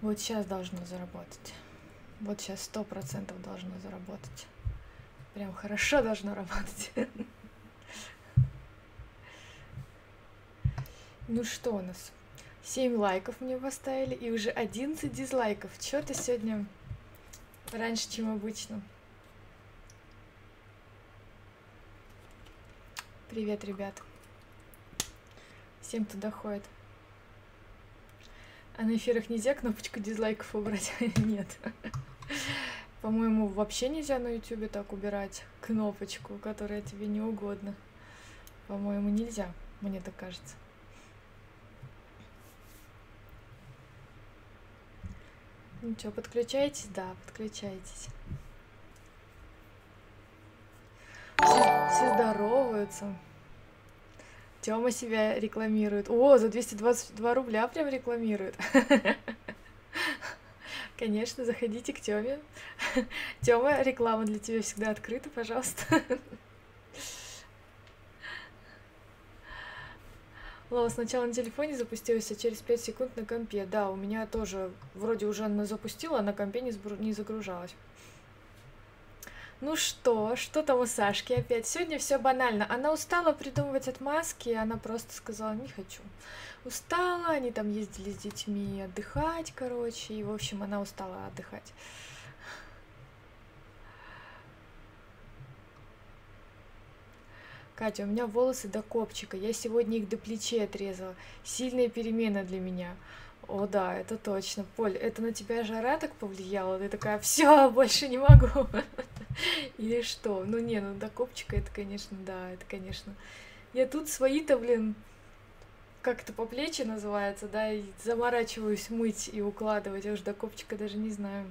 Вот сейчас должно заработать. Вот сейчас сто процентов должно заработать. Прям хорошо должно работать. Ну что у нас? 7 лайков мне поставили и уже 11 дизлайков. Чё ты сегодня раньше, чем обычно? Привет, ребят. Всем, кто доходит. А на эфирах нельзя кнопочку дизлайков убрать? Нет. По-моему, вообще нельзя на ютубе так убирать кнопочку, которая тебе не угодна. По-моему, нельзя, мне так кажется. Ну что, подключаетесь? Да, подключайтесь. Все, все здороваются. Тёма себя рекламирует. О, за 222 рубля прям рекламирует. Конечно, заходите к Тёме. Тёма, реклама для тебя всегда открыта, пожалуйста. Лава сначала на телефоне запустилась, а через 5 секунд на компе. Да, у меня тоже вроде уже она запустила, а на компе не, не загружалась. Ну что, что там у Сашки опять? Сегодня все банально. Она устала придумывать отмазки, она просто сказала, не хочу. Устала, они там ездили с детьми отдыхать, короче, и, в общем, она устала отдыхать. Катя, у меня волосы до копчика. Я сегодня их до плечей отрезала. Сильная перемена для меня. О, да, это точно. Поль, это на тебя жара так повлияла? Ты такая, все, больше не могу. Или что? Ну не, ну до копчика это, конечно, да, это, конечно. Я тут свои-то, блин, как это по плечи называется, да, и заморачиваюсь мыть и укладывать, я уж до копчика даже не знаю.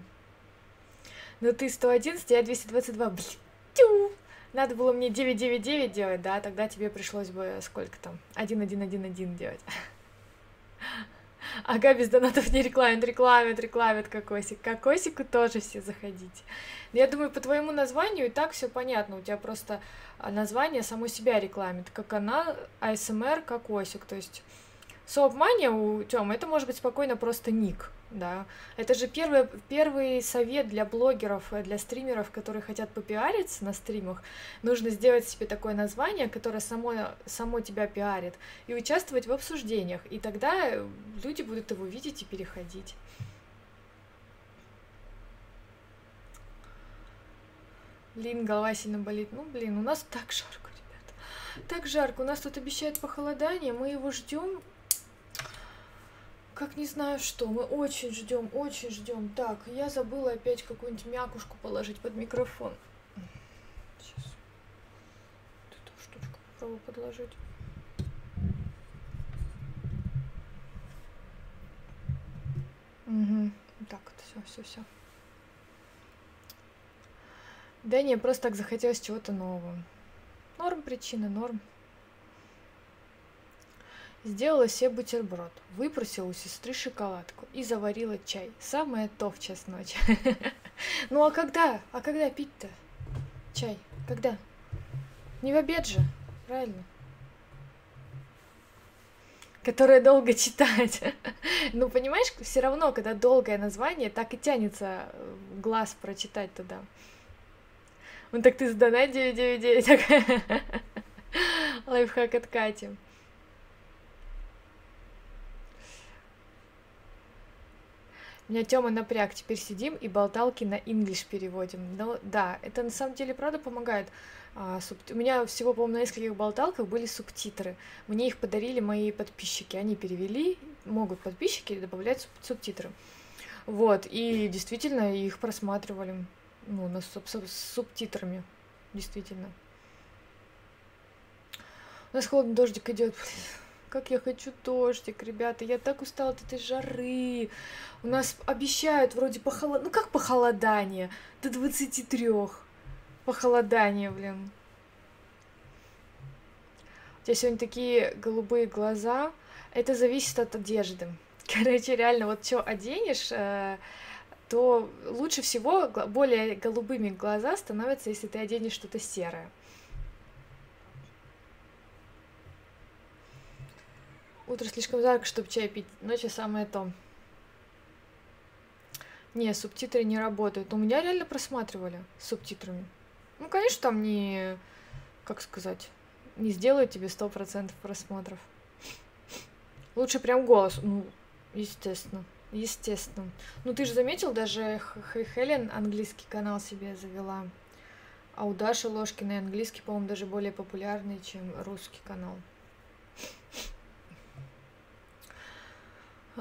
Но ты 111, я 222, блин, тю! Надо было мне 999 делать, да, тогда тебе пришлось бы сколько там, 1111 делать. Ага, без донатов не рекламит, рекламит, рекламит кокосик. Кокосику тоже все заходите. Я думаю, по твоему названию и так все понятно. У тебя просто а, название само себя рекламит. Как она, АСМР, кокосик. То есть Соапмания у Тёмы, это может быть спокойно просто ник, да. Это же первый, первый совет для блогеров, э, для стримеров, которые хотят попиариться на стримах. Нужно сделать себе такое название, которое само, само тебя пиарит, и участвовать в обсуждениях. И тогда люди будут его видеть и переходить. Блин, голова сильно болит. Ну, блин, у нас так жарко, ребята. Так жарко. У нас тут обещают похолодание. Мы его ждем как не знаю что. Мы очень ждем, очень ждем. Так, я забыла опять какую-нибудь мякушку положить под микрофон. Сейчас. Вот эту штучку попробую подложить. Угу. Так, вот, все, все, все. Да не, просто так захотелось чего-то нового. Норм причина, норм. Сделала себе бутерброд, выпросила у сестры шоколадку и заварила чай. Самое то в час ночи. Ну а когда? А когда пить-то? Чай? Когда? Не в обед же, правильно? Которое долго читать. Ну, понимаешь, все равно, когда долгое название, так и тянется э, глаз прочитать туда. Он так ты сдана 999. Лайфхак от Кати. Меня Тёма напряг, теперь сидим и болталки на English переводим. Ну да, это на самом деле правда помогает. А, суб... У меня всего, по-моему, на нескольких болталках были субтитры. Мне их подарили мои подписчики. Они перевели, могут подписчики добавлять суб... субтитры. Вот, и действительно их просматривали, ну, на суб... с субтитрами, действительно. У нас холодный дождик идет. Как я хочу дождик, ребята. Я так устала от этой жары. У нас обещают вроде похолодание. Ну как похолодание? До 23. Похолодание, блин. У тебя сегодня такие голубые глаза. Это зависит от одежды. Короче, реально, вот что оденешь, э, то лучше всего более голубыми глаза становятся, если ты оденешь что-то серое. Утро слишком жарко, чтобы чай пить. Ночью самое то. Не, субтитры не работают. У меня реально просматривали с субтитрами. Ну, конечно, там не, как сказать, не сделают тебе сто процентов просмотров. Лучше прям голос. Ну, естественно. Естественно. Ну, ты же заметил, даже Хелен английский канал себе завела. А у Даши Ложкиной английский, по-моему, даже более популярный, чем русский канал.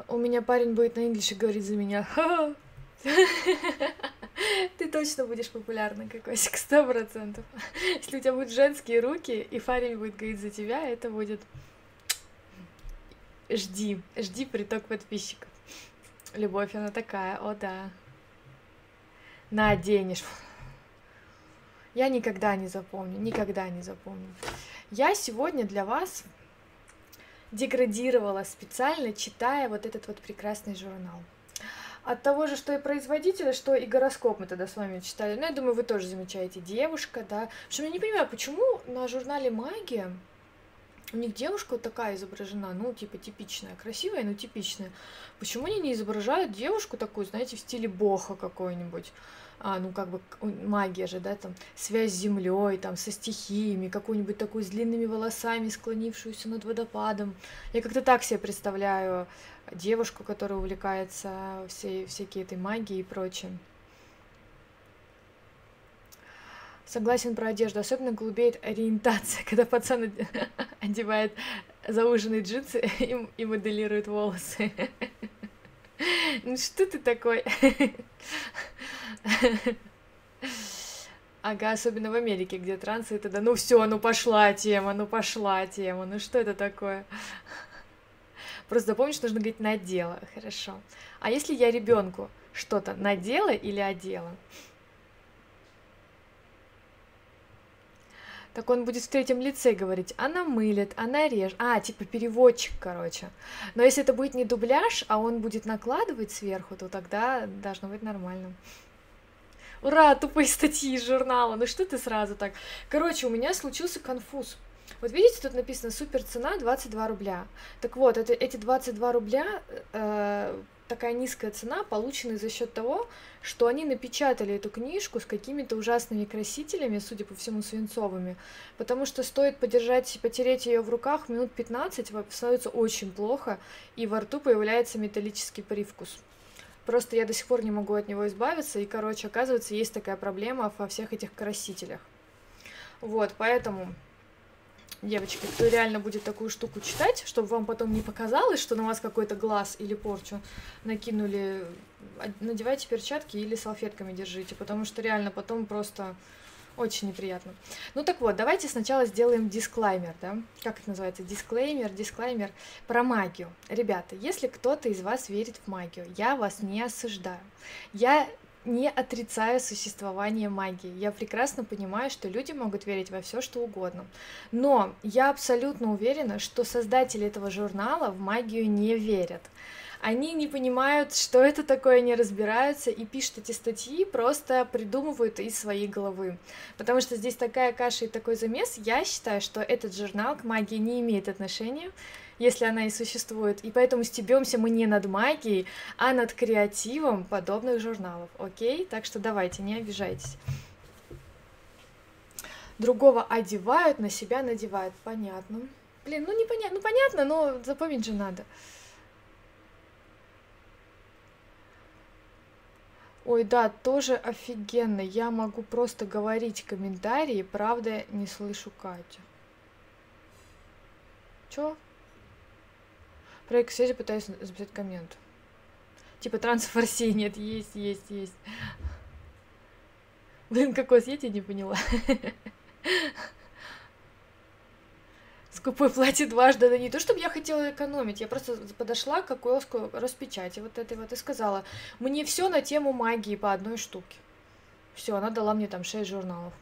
У меня парень будет на инглише говорить за меня. Ты точно будешь популярна, Кокосик, сто процентов. Если у тебя будут женские руки, и парень будет говорить за тебя, это будет... Жди, жди приток подписчиков. Любовь, она такая, о да. Наденешь. Я никогда не запомню, никогда не запомню. Я сегодня для вас деградировала специально, читая вот этот вот прекрасный журнал. От того же, что и производителя, что и гороскоп мы тогда с вами читали. Ну, я думаю, вы тоже замечаете. Девушка, да. Что я не понимаю, почему на журнале «Магия» у них девушка вот такая изображена, ну, типа, типичная, красивая, но типичная. Почему они не изображают девушку такую, знаете, в стиле боха какой-нибудь? А, ну как бы магия же, да, там связь с землей, там со стихиями, какую-нибудь такую с длинными волосами, склонившуюся над водопадом. Я как-то так себе представляю девушку, которая увлекается всей, всякой этой магией и прочим. Согласен про одежду. Особенно глубеет ориентация, когда пацан одевает зауженные джинсы и, и моделирует волосы. Ну что ты такой? Ага, особенно в Америке, где трансы, это да, ну все, ну пошла тема, ну пошла тема, ну что это такое? Просто помнишь, нужно говорить надела, хорошо. А если я ребенку что-то надела или одела? Так он будет в третьем лице говорить, она мылит, она режет. А, типа переводчик, короче. Но если это будет не дубляж, а он будет накладывать сверху, то тогда должно быть нормально. Ура, тупые статьи из журнала. Ну что ты сразу так? Короче, у меня случился конфуз. Вот видите, тут написано супер цена 22 рубля. Так вот, это, эти 22 рубля э, такая низкая цена, полученная за счет того, что они напечатали эту книжку с какими-то ужасными красителями, судя по всему, свинцовыми, потому что стоит подержать, потереть ее в руках минут 15, становится очень плохо, и во рту появляется металлический привкус. Просто я до сих пор не могу от него избавиться, и, короче, оказывается, есть такая проблема во всех этих красителях. Вот, поэтому девочки, кто реально будет такую штуку читать, чтобы вам потом не показалось, что на вас какой-то глаз или порчу накинули, надевайте перчатки или салфетками держите, потому что реально потом просто очень неприятно. Ну так вот, давайте сначала сделаем дисклаймер, да? Как это называется? Дисклеймер, дисклеймер про магию. Ребята, если кто-то из вас верит в магию, я вас не осуждаю. Я не отрицаю существование магии. Я прекрасно понимаю, что люди могут верить во все, что угодно. Но я абсолютно уверена, что создатели этого журнала в магию не верят. Они не понимают, что это такое, не разбираются и пишут эти статьи, просто придумывают из своей головы. Потому что здесь такая каша и такой замес, я считаю, что этот журнал к магии не имеет отношения, если она и существует. И поэтому стебемся мы не над магией, а над креативом подобных журналов. Окей? Так что давайте, не обижайтесь. Другого одевают, на себя надевают. Понятно. Блин, ну непонятно, ну понятно, но запомнить же надо. Ой, да, тоже офигенно. Я могу просто говорить комментарии, правда, не слышу Катю. Чё? Проект связи пытаюсь записать коммент. Типа трансфорсей нет, есть, есть, есть. Блин, какой я тебя не поняла. Скупой платье дважды, да не то, чтобы я хотела экономить, я просто подошла к киоску распечати вот этой вот и сказала, мне все на тему магии по одной штуке. Все, она дала мне там 6 журналов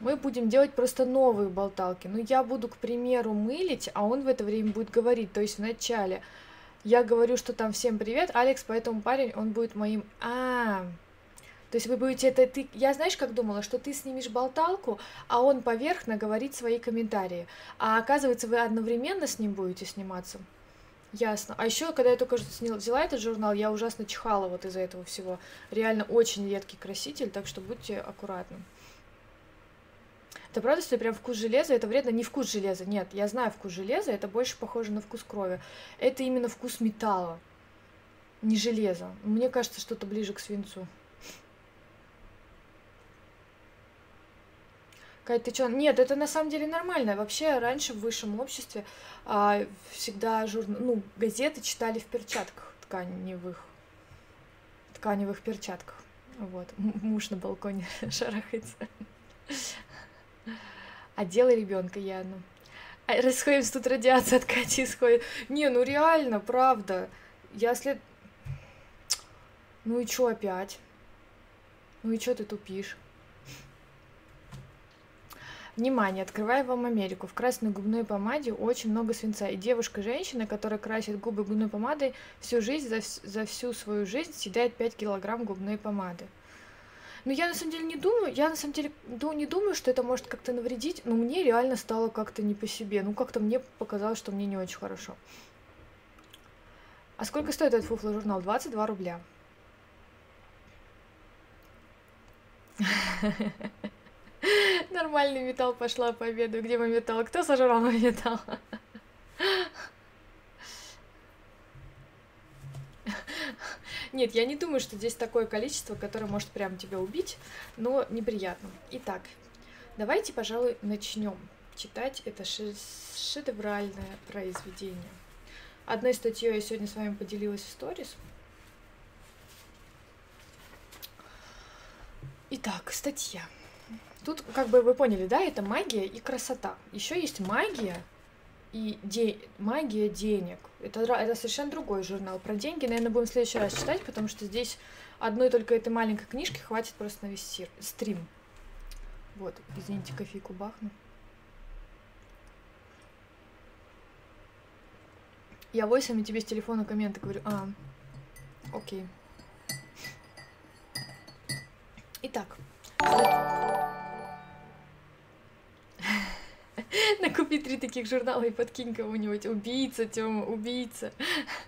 мы будем делать просто новые болталки. Но я буду, к примеру, мылить, а он в это время будет говорить. То есть вначале я говорю, что там всем привет, Алекс, поэтому парень, он будет моим... А, то есть вы будете это... Ты... Я знаешь, как думала, что ты снимешь болталку, а он поверхно говорит свои комментарии. А оказывается, вы одновременно с ним будете сниматься. Ясно. А еще, когда я только что взяла этот журнал, я ужасно чихала вот из-за этого всего. Реально очень редкий краситель, так что будьте аккуратны. Это правда, что прям вкус железа, это вредно? Не вкус железа, нет, я знаю вкус железа, это больше похоже на вкус крови. Это именно вкус металла, не железа. Мне кажется, что-то ближе к свинцу. Кать, ты что? Нет, это на самом деле нормально. Вообще раньше в высшем обществе а, всегда журн... ну, газеты читали в перчатках тканевых. Тканевых перчатках. Вот. Муж на балконе шарахается. А дело ребенка Яну. А расходимся, тут радиация от Кати исходит. Не, ну реально, правда. Я след... Ну и чё опять? Ну и чё ты тупишь? Внимание, открываю вам Америку. В красной губной помаде очень много свинца. И девушка-женщина, которая красит губы губной помадой, всю жизнь, за, за всю свою жизнь съедает 5 килограмм губной помады. Но я на самом деле не думаю, я на самом деле ну, не думаю, что это может как-то навредить, но мне реально стало как-то не по себе. Ну, как-то мне показалось, что мне не очень хорошо. А сколько стоит этот фуфло журнал? 22 рубля. Нормальный металл пошла по обеду. Где мой металл? Кто сожрал мой металл? Нет, я не думаю, что здесь такое количество, которое может прям тебя убить, но неприятно. Итак, давайте, пожалуй, начнем читать это шедевральное произведение. Одной статьей я сегодня с вами поделилась в сторис. Итак, статья. Тут, как бы вы поняли, да, это магия и красота. Еще есть магия и де... магия денег. Это, это совершенно другой журнал. Про деньги, наверное, будем в следующий раз читать, потому что здесь одной только этой маленькой книжки хватит просто на весь сир... стрим. Вот, извините, кофейку бахну. Я войсами тебе с телефона комменты говорю. А, окей. Итак. Накупи три таких журнала и подкинь кому-нибудь. Убийца, Тёма, убийца.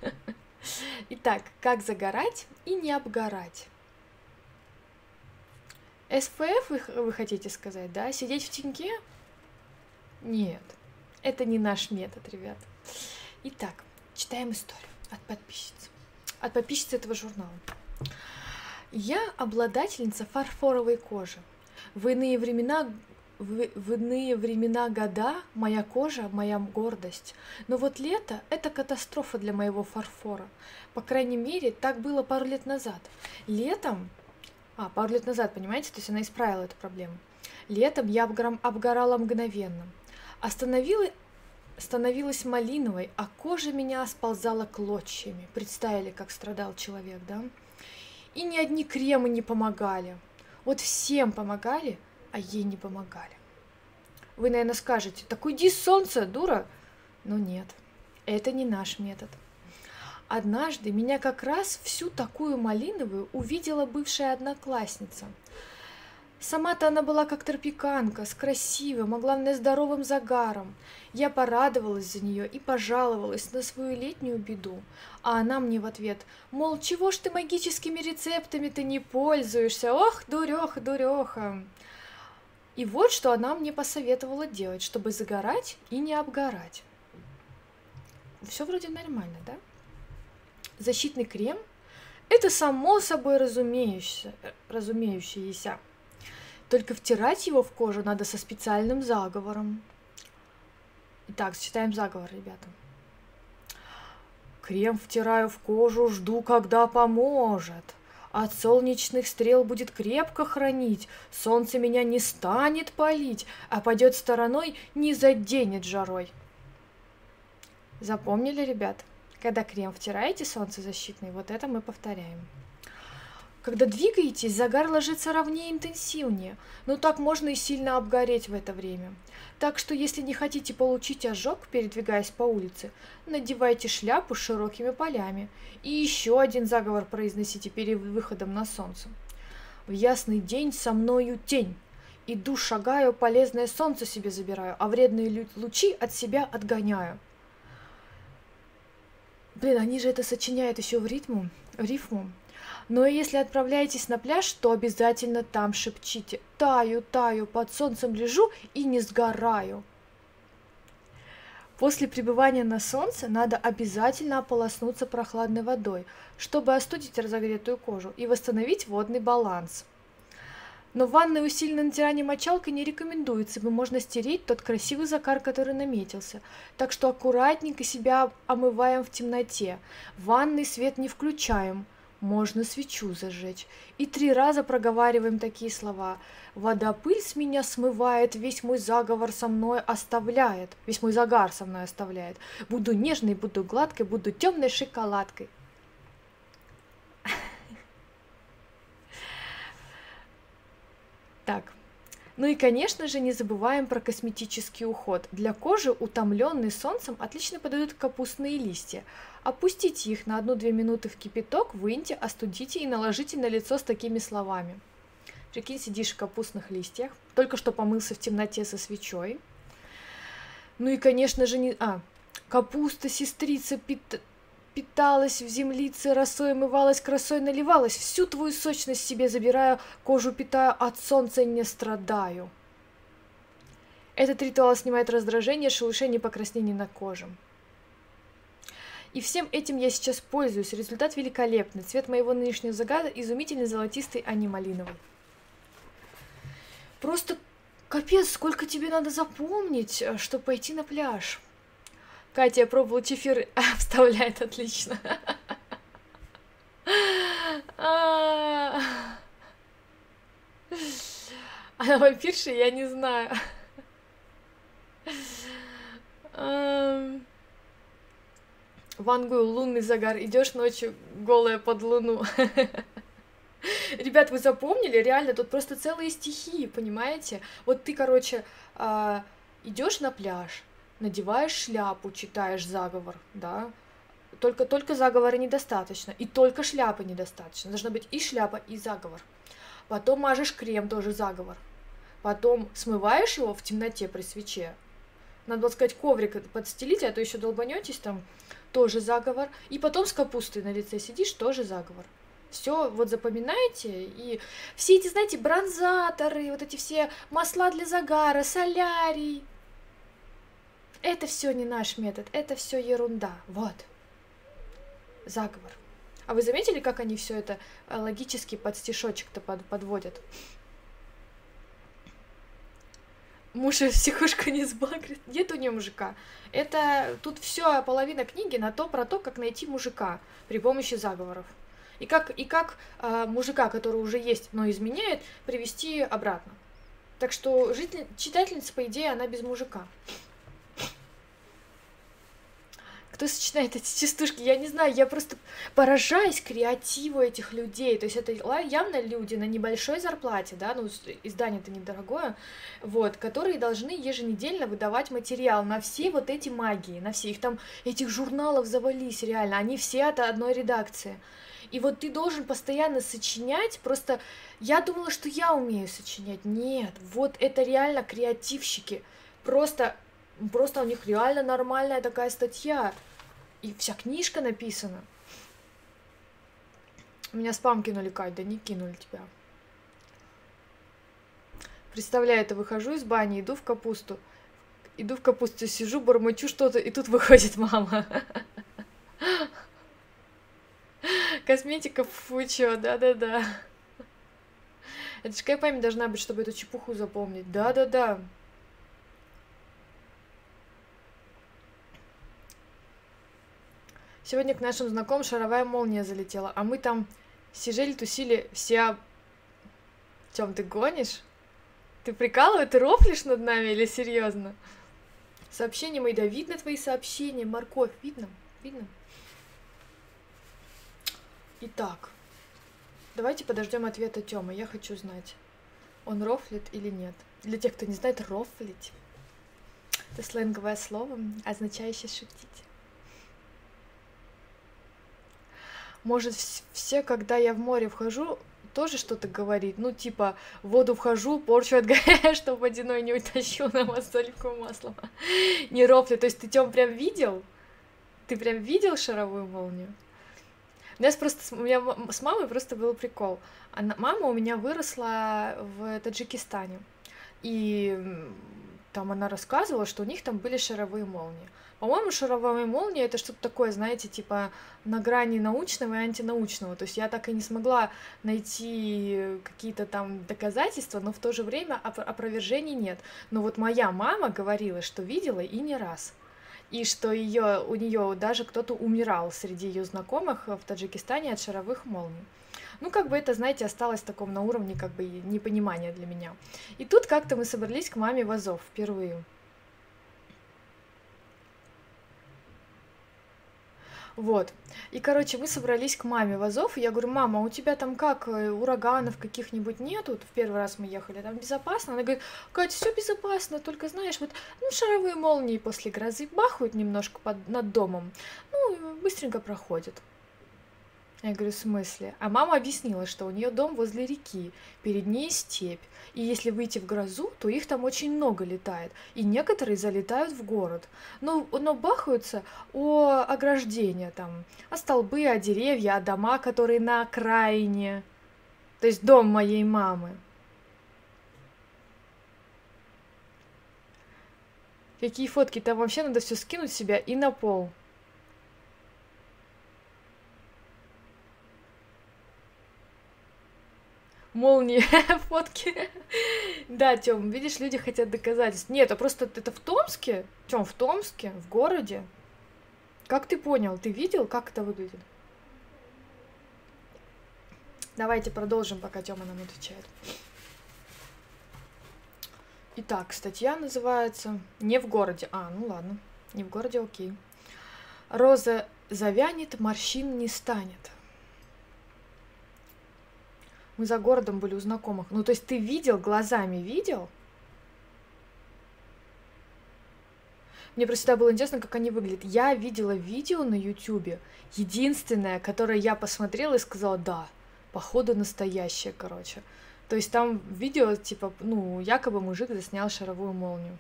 Итак, как загорать и не обгорать? СПФ вы, вы хотите сказать, да? Сидеть в теньке? Нет, это не наш метод, ребят. Итак, читаем историю от подписчицы. От подписчицы этого журнала. Я обладательница фарфоровой кожи. В иные времена в, в иные времена года моя кожа – моя гордость. Но вот лето – это катастрофа для моего фарфора. По крайней мере, так было пару лет назад. Летом, а, пару лет назад, понимаете, то есть она исправила эту проблему. Летом я обгорала мгновенно. Остановила, становилась малиновой, а кожа меня сползала клочьями. Представили, как страдал человек, да? И ни одни кремы не помогали. Вот всем помогали – а ей не помогали. Вы, наверное, скажете, так уйди с солнца, дура. Но нет, это не наш метод. Однажды меня как раз всю такую малиновую увидела бывшая одноклассница. Сама-то она была как тропиканка, с красивым, а главное здоровым загаром. Я порадовалась за нее и пожаловалась на свою летнюю беду. А она мне в ответ, мол, чего ж ты магическими рецептами-то не пользуешься? Ох, дуреха, дуреха. И вот что она мне посоветовала делать, чтобы загорать и не обгорать. Все вроде нормально, да? Защитный крем – это само собой разумеющееся, разумеющееся. Только втирать его в кожу надо со специальным заговором. Итак, читаем заговор, ребята. Крем втираю в кожу, жду, когда поможет. От солнечных стрел будет крепко хранить, солнце меня не станет палить, а пойдет стороной, не заденет жарой. Запомнили, ребят? Когда крем втираете солнцезащитный, вот это мы повторяем. Когда двигаетесь, загар ложится ровнее и интенсивнее, но так можно и сильно обгореть в это время. Так что если не хотите получить ожог, передвигаясь по улице, надевайте шляпу с широкими полями. И еще один заговор произносите перед выходом на солнце. В ясный день со мною тень. Иду, шагаю, полезное солнце себе забираю, а вредные лучи от себя отгоняю. Блин, они же это сочиняют еще в ритму, рифму. Но если отправляетесь на пляж, то обязательно там шепчите «Таю, таю, под солнцем лежу и не сгораю». После пребывания на солнце надо обязательно ополоснуться прохладной водой, чтобы остудить разогретую кожу и восстановить водный баланс. Но в ванной усиленное натирание мочалкой не рекомендуется, ибо можно стереть тот красивый загар, который наметился. Так что аккуратненько себя омываем в темноте. В ванной свет не включаем – можно свечу зажечь. И три раза проговариваем такие слова. Вода пыль с меня смывает, весь мой заговор со мной оставляет, весь мой загар со мной оставляет. Буду нежной, буду гладкой, буду темной шоколадкой. Так, ну и, конечно же, не забываем про косметический уход. Для кожи, утомленной солнцем, отлично подойдут капустные листья. Опустите их на 1-2 минуты в кипяток, выньте, остудите и наложите на лицо с такими словами. Прикинь, сидишь в капустных листьях, только что помылся в темноте со свечой. Ну и, конечно же, не... А, капуста, сестрица, пит питалась в землице, росой омывалась, красой наливалась, всю твою сочность себе забираю, кожу питаю, от солнца не страдаю. Этот ритуал снимает раздражение, шелушение, покраснение на коже. И всем этим я сейчас пользуюсь. Результат великолепный. Цвет моего нынешнего загада изумительный золотистый, а не малиновый. Просто капец, сколько тебе надо запомнить, э, чтобы пойти на пляж. Катя, я пробовала чефир, вставляет отлично. А Она вампирша, я не знаю. Ван Гой, лунный загар, идешь ночью голая под луну. Ребят, вы запомнили? Реально, тут просто целые стихи, понимаете? Вот ты, короче, а, идешь на пляж, надеваешь шляпу, читаешь заговор, да, только, только заговора недостаточно, и только шляпы недостаточно, должна быть и шляпа, и заговор. Потом мажешь крем, тоже заговор. Потом смываешь его в темноте при свече. Надо было сказать, коврик подстелить, а то еще долбанетесь там, тоже заговор. И потом с капустой на лице сидишь, тоже заговор. Все вот запоминаете, и все эти, знаете, бронзаторы, вот эти все масла для загара, солярий, это все не наш метод, это все ерунда. Вот. Заговор. А вы заметили, как они все это э, логически под стишочек-то под, подводят? Муж в психушку не сбагрит. Нет у нее мужика. Это тут все половина книги на то про то, как найти мужика при помощи заговоров. И как, и как э, мужика, который уже есть, но изменяет, привести обратно. Так что житель, читательница, по идее, она без мужика кто сочиняет эти частушки, я не знаю, я просто поражаюсь креативу этих людей, то есть это явно люди на небольшой зарплате, да, ну, издание-то недорогое, вот, которые должны еженедельно выдавать материал на все вот эти магии, на все, их там, этих журналов завались реально, они все от одной редакции, и вот ты должен постоянно сочинять, просто я думала, что я умею сочинять, нет, вот это реально креативщики, просто Просто у них реально нормальная такая статья. И вся книжка написана. Меня спам кинули, Кать, да не кинули тебя. Представляю, это выхожу из бани, иду в капусту. Иду в капусту, сижу, бормочу что-то, и тут выходит мама. Косметика, фу, чё, да-да-да. Это же какая память должна быть, чтобы эту чепуху запомнить? Да-да-да. Сегодня к нашим знакомым шаровая молния залетела, а мы там сижели, тусили все... Тём, ты гонишь? Ты прикалываешь? Ты рофлишь над нами или серьезно? Сообщения мои, да видно твои сообщения, морковь, видно? Видно? Итак, давайте подождем ответа Тёмы. Я хочу знать, он рофлит или нет. Для тех, кто не знает, рофлить – это сленговое слово, означающее шутить. Может, все, когда я в море вхожу, тоже что-то говорит, ну, типа, в воду вхожу, порчу отгоряю, чтобы водяной не утащил на только маслом. Не рофли, то есть ты Тём прям видел? Ты прям видел шаровую молнию? У нас просто у меня с мамой просто был прикол. Она, мама у меня выросла в Таджикистане. И там она рассказывала, что у них там были шаровые молнии. По-моему, шаровая молния это что-то такое, знаете, типа на грани научного и антинаучного. То есть я так и не смогла найти какие-то там доказательства, но в то же время оп- опровержений нет. Но вот моя мама говорила, что видела и не раз. И что ее, у нее даже кто-то умирал среди ее знакомых в Таджикистане от шаровых молний. Ну, как бы это, знаете, осталось в таком на уровне как бы непонимания для меня. И тут как-то мы собрались к маме в Азов впервые. Вот. И, короче, мы собрались к маме в Азов, и я говорю, мама, а у тебя там как, э, ураганов каких-нибудь нету? В первый раз мы ехали, там безопасно? Она говорит, Катя, все безопасно, только знаешь, вот, ну, шаровые молнии после грозы бахают немножко под, над домом, ну, быстренько проходят. Я говорю, в смысле? А мама объяснила, что у нее дом возле реки, перед ней степь, и если выйти в грозу, то их там очень много летает, и некоторые залетают в город. Но, но бахаются о ограждения там, о столбы, о деревья, о дома, которые на окраине. То есть дом моей мамы. Какие фотки? Там вообще надо все скинуть себя и на пол. Молнии фотки. да, Тём, видишь, люди хотят доказательств. Нет, а просто это в Томске? Тём, в Томске? В городе? Как ты понял? Ты видел, как это выглядит? Давайте продолжим, пока Тёма нам отвечает. Итак, статья называется «Не в городе». А, ну ладно, не в городе, окей. Роза завянет, морщин не станет. Мы за городом были у знакомых. Ну, то есть ты видел, глазами видел? Мне просто всегда было интересно, как они выглядят. Я видела видео на Ютубе, единственное, которое я посмотрела и сказала, да, походу настоящее, короче. То есть там видео, типа, ну, якобы мужик заснял шаровую молнию.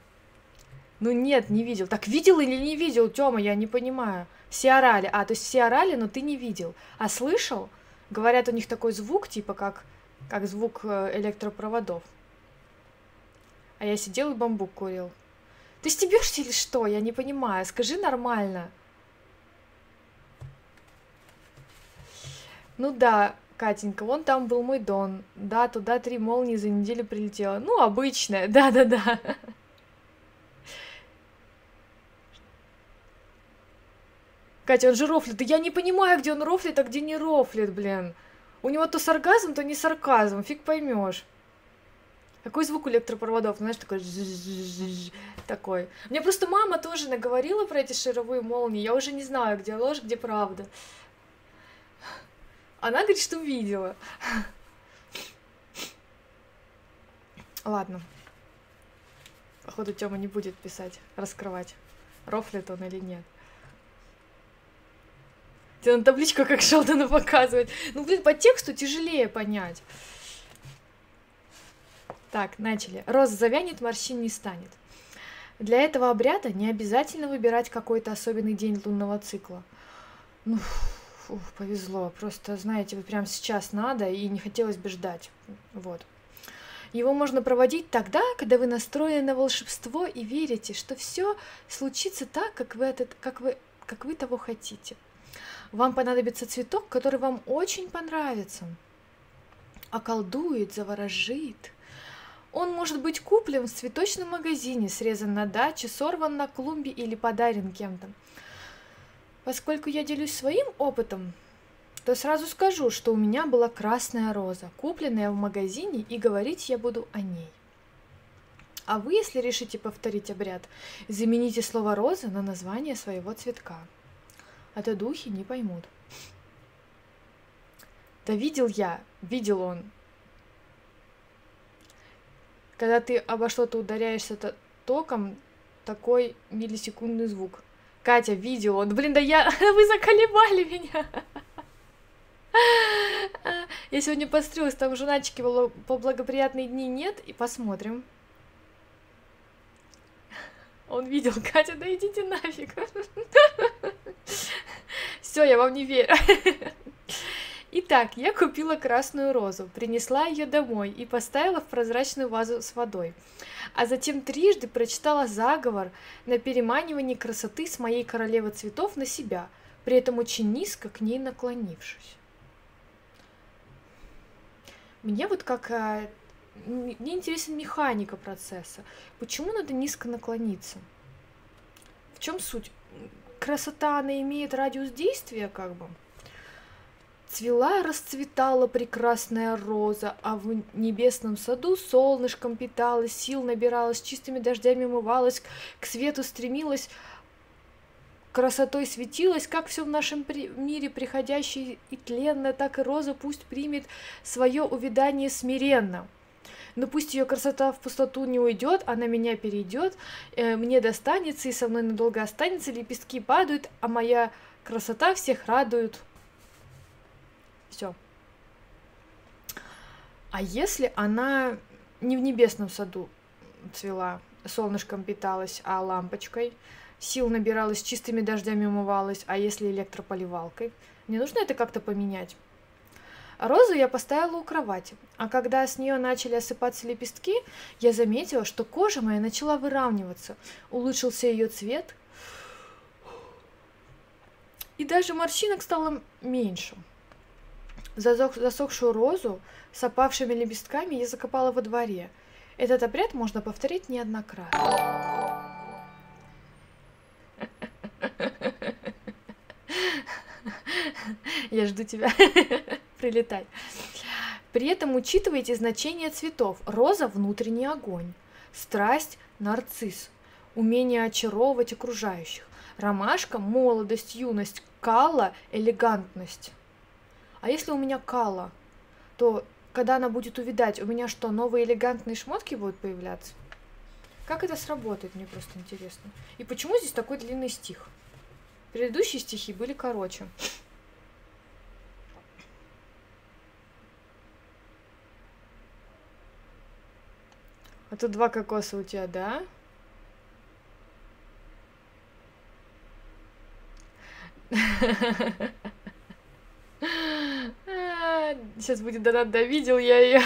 Ну нет, не видел. Так видел или не видел, Тёма, я не понимаю. Все орали. А, то есть все орали, но ты не видел. А слышал? Говорят, у них такой звук, типа как, как звук э, электропроводов. А я сидел и бамбук курил. Ты стебешься или что? Я не понимаю. Скажи нормально. Ну да, Катенька, вон там был мой дон. Да, туда три молнии за неделю прилетело. Ну, обычная, да-да-да. Катя, он же рофлит. я не понимаю, где он рофлит, а где не рофлит, блин. У него то сарказм, то не сарказм. Фиг поймешь. Какой звук электропроводов? Знаешь, такой такой. Мне просто мама тоже наговорила про эти шаровые молнии. Я уже не знаю, где ложь, где правда. Она говорит, что видела. Ладно. Походу, Тёма не будет писать, раскрывать, рофлит он или нет. Тебе на табличку как Шелдона показывать. Ну, блин, по тексту тяжелее понять. Так, начали. Роза завянет, морщин не станет. Для этого обряда не обязательно выбирать какой-то особенный день лунного цикла. Ну, фу, повезло. Просто, знаете, вот прямо сейчас надо, и не хотелось бы ждать. Вот. Его можно проводить тогда, когда вы настроены на волшебство и верите, что все случится так, как вы, этот, как вы, как вы того хотите. Вам понадобится цветок, который вам очень понравится. Околдует, заворожит. Он может быть куплен в цветочном магазине, срезан на даче, сорван на клумбе или подарен кем-то. Поскольку я делюсь своим опытом, то сразу скажу, что у меня была красная роза, купленная в магазине, и говорить я буду о ней. А вы, если решите повторить обряд, замените слово «роза» на название своего цветка – а то духи не поймут. Да видел я, видел он. Когда ты обо что-то ударяешься током, такой миллисекундный звук. Катя, видел он. Блин, да я... Вы заколебали меня. Я сегодня пострелась, там журнальчики по благоприятные дни нет, и посмотрим. Он видел, Катя, да идите нафиг. Все, я вам не верю. Итак, я купила красную розу, принесла ее домой и поставила в прозрачную вазу с водой. А затем трижды прочитала заговор на переманивание красоты с моей королевы цветов на себя, при этом очень низко к ней наклонившись. Мне вот как а, мне интересна механика процесса. Почему надо низко наклониться? В чем суть? Красота, она имеет радиус действия, как бы. Цвела, расцветала прекрасная роза, а в небесном саду солнышком питалась, сил набиралась, чистыми дождями умывалась, к свету стремилась, красотой светилась, как все в нашем при- мире приходящее и тленное, так и роза пусть примет свое увядание смиренно. Но пусть ее красота в пустоту не уйдет, она меня перейдет, э, мне достанется и со мной надолго останется, лепестки падают, а моя красота всех радует. Все. А если она не в небесном саду цвела, солнышком питалась, а лампочкой, сил набиралась, чистыми дождями умывалась, а если электрополивалкой? Не нужно это как-то поменять? Розу я поставила у кровати, а когда с нее начали осыпаться лепестки, я заметила, что кожа моя начала выравниваться, улучшился ее цвет, и даже морщинок стало меньше. Засохшую розу с опавшими лепестками я закопала во дворе. Этот обряд можно повторить неоднократно. Я жду тебя. Прилетай. При этом учитывайте значение цветов. Роза – внутренний огонь. Страсть – нарцисс. Умение очаровывать окружающих. Ромашка – молодость, юность. Кала – элегантность. А если у меня кала, то когда она будет увидать, у меня что, новые элегантные шмотки будут появляться? Как это сработает, мне просто интересно. И почему здесь такой длинный стих? Предыдущие стихи были короче. А тут два кокоса у тебя, да? Сейчас будет донат, да, видел я ее.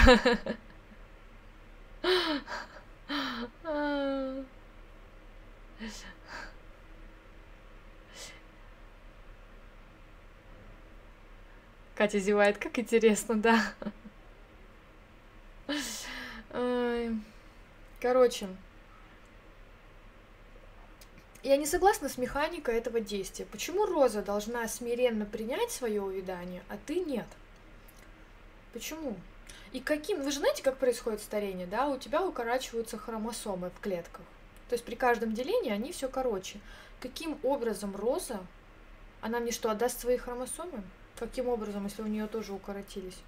Катя зевает, как интересно, да. Короче, я не согласна с механикой этого действия. Почему Роза должна смиренно принять свое увядание, а ты нет? Почему? И каким... Вы же знаете, как происходит старение, да? У тебя укорачиваются хромосомы в клетках. То есть при каждом делении они все короче. Каким образом Роза, она мне что, отдаст свои хромосомы? Каким образом, если у нее тоже укоротились?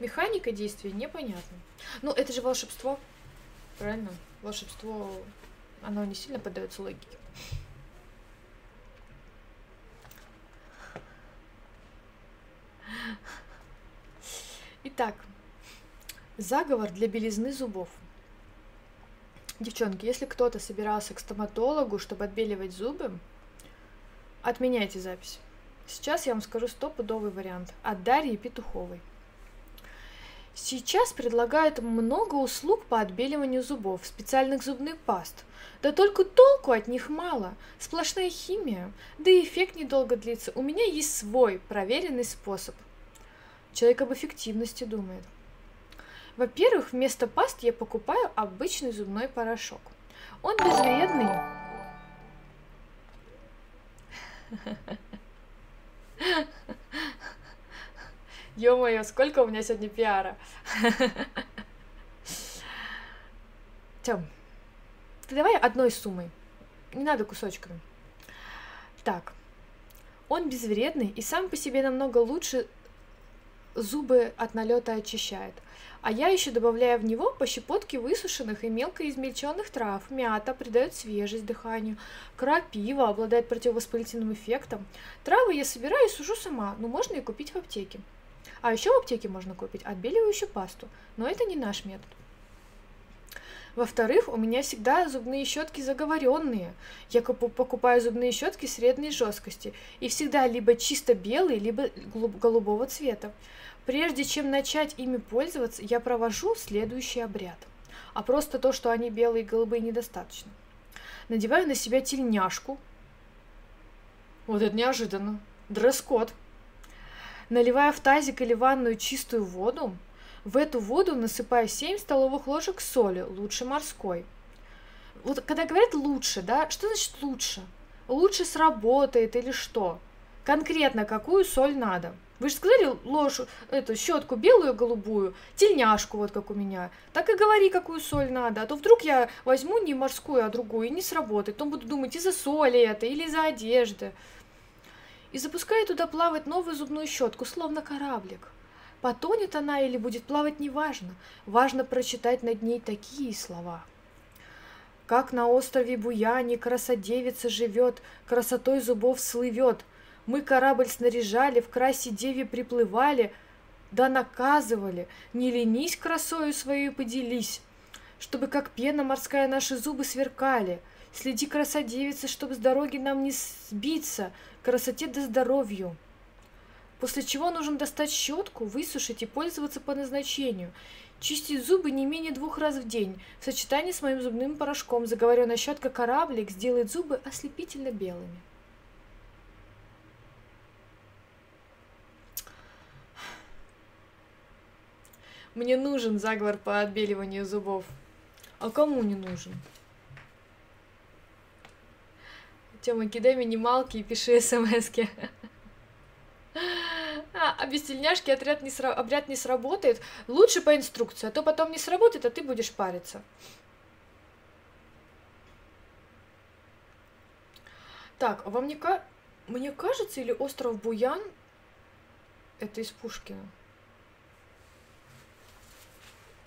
Механика действия непонятна. Ну, это же волшебство. Правильно? Волшебство, оно не сильно поддается логике. Итак, заговор для белизны зубов. Девчонки, если кто-то собирался к стоматологу, чтобы отбеливать зубы, отменяйте запись. Сейчас я вам скажу стопудовый вариант от Дарьи Петуховой. Сейчас предлагают много услуг по отбеливанию зубов, специальных зубных паст. Да только толку от них мало, сплошная химия, да и эффект недолго длится. У меня есть свой проверенный способ – Человек об эффективности думает. Во-первых, вместо паст я покупаю обычный зубной порошок. Он безвредный. Ё-моё, сколько у меня сегодня пиара. Тём, ты давай одной суммой. Не надо кусочками. Так, он безвредный и сам по себе намного лучше зубы от налета очищает. А я еще добавляю в него по щепотке высушенных и мелко измельченных трав. Мята придает свежесть дыханию. Крапива обладает противовоспалительным эффектом. Травы я собираю и сужу сама, но можно и купить в аптеке. А еще в аптеке можно купить отбеливающую пасту, но это не наш метод. Во-вторых, у меня всегда зубные щетки заговоренные. Я покупаю зубные щетки средней жесткости и всегда либо чисто белые, либо голубого цвета. Прежде чем начать ими пользоваться, я провожу следующий обряд. А просто то, что они белые и голубые, недостаточно. Надеваю на себя тельняшку. Вот это неожиданно. Дресс-код. Наливаю в тазик или ванную чистую воду, в эту воду насыпаю 7 столовых ложек соли, лучше морской. Вот когда говорят лучше, да, что значит лучше? Лучше сработает или что? Конкретно какую соль надо? Вы же сказали ложь, эту щетку белую, голубую, тельняшку, вот как у меня. Так и говори, какую соль надо. А то вдруг я возьму не морскую, а другую, и не сработает. Потом буду думать, из-за соли это или из-за одежды. И запускаю туда плавать новую зубную щетку, словно кораблик. Потонет она или будет плавать, неважно. Важно прочитать над ней такие слова. Как на острове Буяне красодевица живет, красотой зубов слывет. Мы корабль снаряжали, в красе деве приплывали, да наказывали, не ленись красою своей поделись, чтобы как пена морская наши зубы сверкали. Следи, красодевица, чтобы с дороги нам не сбиться, красоте да здоровью после чего нужно достать щетку, высушить и пользоваться по назначению. Чистить зубы не менее двух раз в день. В сочетании с моим зубным порошком заговоренная щетка кораблик сделает зубы ослепительно белыми. Мне нужен заговор по отбеливанию зубов. А кому не нужен? Тёма, кидай минималки и пиши смски. А, а без тельняшки отряд не сра... обряд не сработает. Лучше по инструкции, а то потом не сработает, а ты будешь париться. Так, а вам не ка... Мне кажется, или остров Буян это из Пушкина?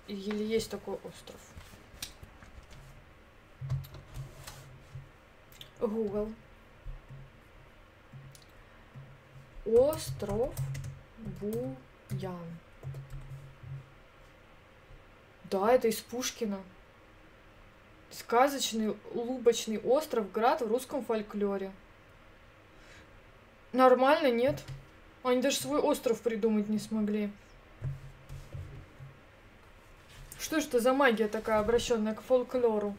Или есть такой остров? Google. Остров Буян. Да, это из Пушкина. Сказочный лубочный остров, град в русском фольклоре. Нормально, нет? Они даже свой остров придумать не смогли. Что же это за магия такая, обращенная к фольклору?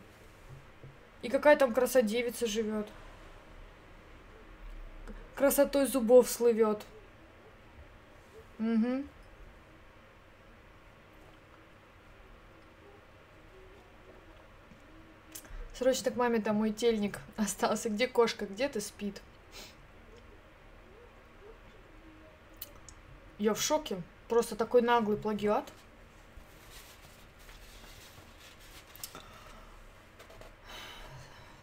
И какая там красодевица живет? красотой зубов слывет. Угу. Срочно к маме там мой тельник остался. Где кошка? Где-то спит. Я в шоке. Просто такой наглый плагиат.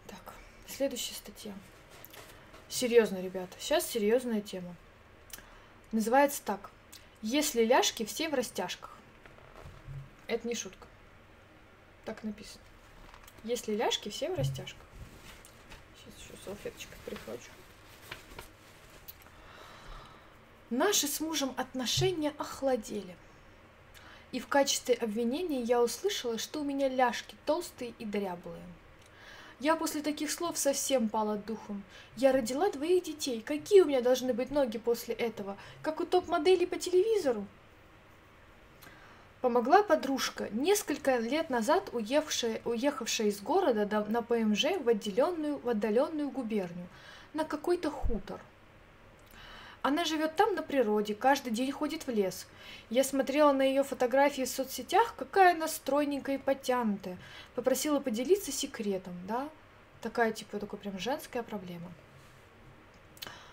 Так, следующая статья. Серьезно, ребята, сейчас серьезная тема. Называется так. Если ляжки все в растяжках. Это не шутка. Так написано. Если ляжки все в растяжках. Сейчас еще салфеточкой прихвачу. Наши с мужем отношения охладели. И в качестве обвинения я услышала, что у меня ляжки толстые и дряблые. Я после таких слов совсем пала духом. Я родила двоих детей. Какие у меня должны быть ноги после этого? Как у топ-моделей по телевизору? Помогла подружка, несколько лет назад уехавшая, уехавшая из города на ПМЖ в отделенную, в отдаленную губернию, на какой-то хутор. Она живет там на природе, каждый день ходит в лес. Я смотрела на ее фотографии в соцсетях, какая она стройненькая и подтянутая. Попросила поделиться секретом, да? Такая, типа, такая прям женская проблема.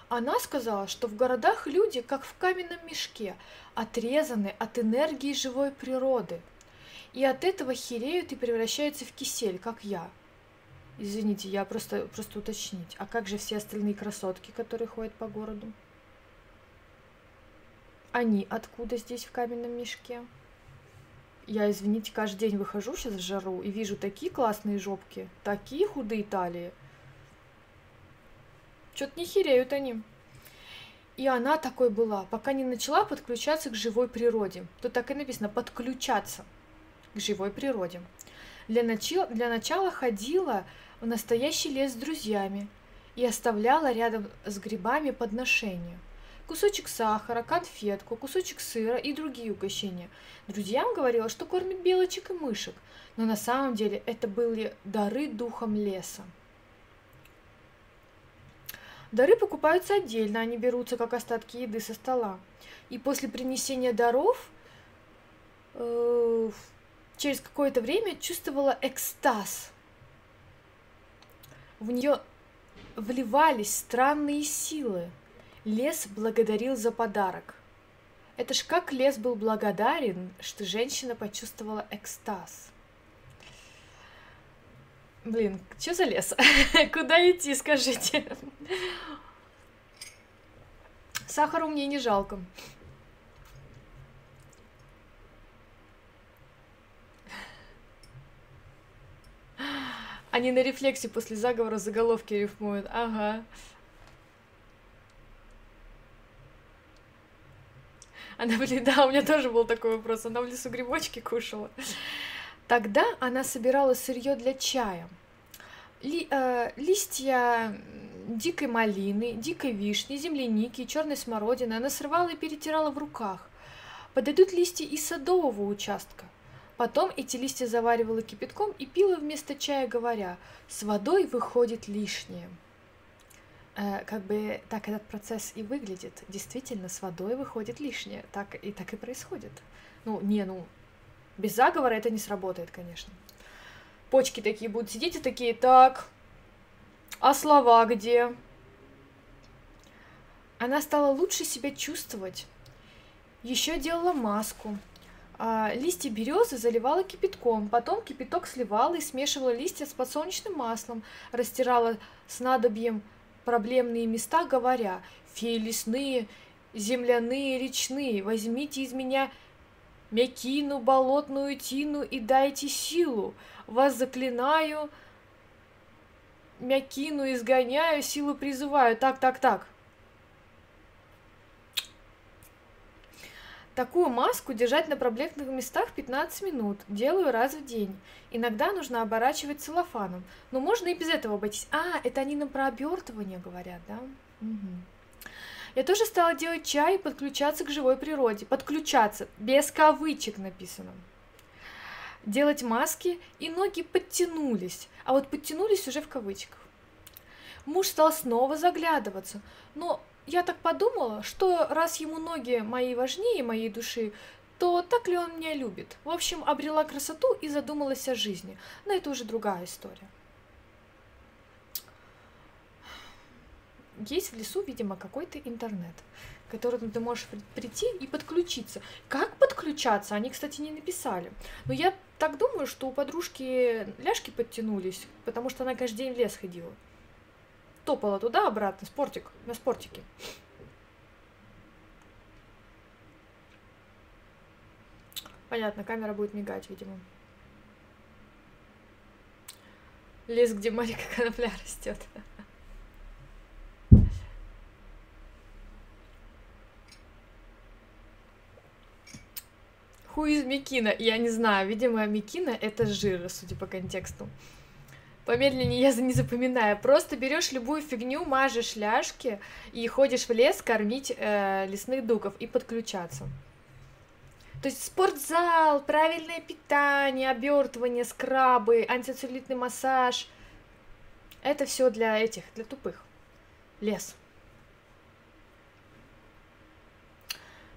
Она сказала, что в городах люди, как в каменном мешке, отрезаны от энергии живой природы. И от этого хереют и превращаются в кисель, как я. Извините, я просто, просто уточнить. А как же все остальные красотки, которые ходят по городу? Они откуда здесь в каменном мешке? Я, извините, каждый день выхожу сейчас в жару и вижу такие классные жопки, такие худые талии. Что-то не хереют они. И она такой была, пока не начала подключаться к живой природе. Тут так и написано «подключаться к живой природе». Для, начала, для начала ходила в настоящий лес с друзьями и оставляла рядом с грибами подношения. Кусочек сахара, конфетку, кусочек сыра и другие угощения. Друзьям говорила, что кормит белочек и мышек, но на самом деле это были дары духом леса. Дары покупаются отдельно, они берутся как остатки еды со стола. И после принесения даров э, через какое-то время чувствовала экстаз. В нее вливались странные силы. Лес благодарил за подарок. Это ж как лес был благодарен, что женщина почувствовала экстаз. Блин, что за лес? Куда идти, скажите? Сахару мне не жалко. Они на рефлексе после заговора заголовки рифмуют. Ага. Она, блин, да, у меня тоже был такой вопрос. Она в лесу грибочки кушала. Тогда она собирала сырье для чая. Ли, э, листья дикой малины, дикой вишни, земляники, черной смородины она срывала и перетирала в руках. Подойдут листья из садового участка. Потом эти листья заваривала кипятком и пила вместо чая, говоря, с водой выходит лишнее. Э, как бы так этот процесс и выглядит. Действительно, с водой выходит лишнее. Так и так и происходит. Ну, не, ну, без заговора это не сработает, конечно. Почки такие будут сидеть и такие, так, а слова где? Она стала лучше себя чувствовать. Еще делала маску. А, листья березы заливала кипятком, потом кипяток сливала и смешивала листья с подсолнечным маслом, растирала снадобьем проблемные места, говоря, «Феи лесные, земляные, речные, возьмите из меня мякину, болотную тину и дайте силу. Вас заклинаю, мякину изгоняю, силу призываю. Так, так, так. Такую маску держать на проблемных местах 15 минут. Делаю раз в день. Иногда нужно оборачивать целлофаном. Но можно и без этого обойтись. А, это они нам про обертывание говорят, да? Угу. Я тоже стала делать чай и подключаться к живой природе. Подключаться, без кавычек написано. Делать маски, и ноги подтянулись. А вот подтянулись уже в кавычках. Муж стал снова заглядываться. Но я так подумала, что раз ему ноги мои важнее моей души, то так ли он меня любит? В общем, обрела красоту и задумалась о жизни. Но это уже другая история. есть в лесу, видимо, какой-то интернет, к которому ты можешь прийти и подключиться. Как подключаться? Они, кстати, не написали. Но я так думаю, что у подружки ляжки подтянулись, потому что она каждый день в лес ходила. Топала туда-обратно, спортик, на спортике. Понятно, камера будет мигать, видимо. Лес, где Марика конопля растет. Who is Микина? Я не знаю, видимо, Микина это жир, судя по контексту. Помедленнее я не запоминаю. Просто берешь любую фигню, мажешь ляжки и ходишь в лес кормить э, лесных дуков и подключаться. То есть спортзал, правильное питание, обертывание, скрабы, антицеллюлитный массаж. Это все для этих, для тупых. Лес.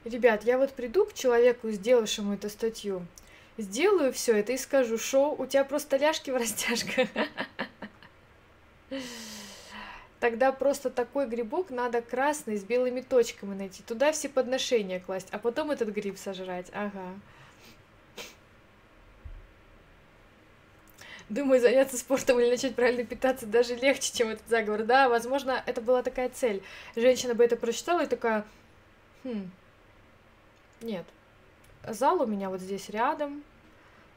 Ребят, я вот приду к человеку, сделавшему эту статью, сделаю все это и скажу, шоу, у тебя просто ляжки в растяжках. Тогда просто такой грибок надо красный с белыми точками найти. Туда все подношения класть, а потом этот гриб сожрать. Ага. Думаю, заняться спортом или начать правильно питаться даже легче, чем этот заговор. Да, возможно, это была такая цель. Женщина бы это прочитала и такая, хм, нет. Зал у меня вот здесь рядом.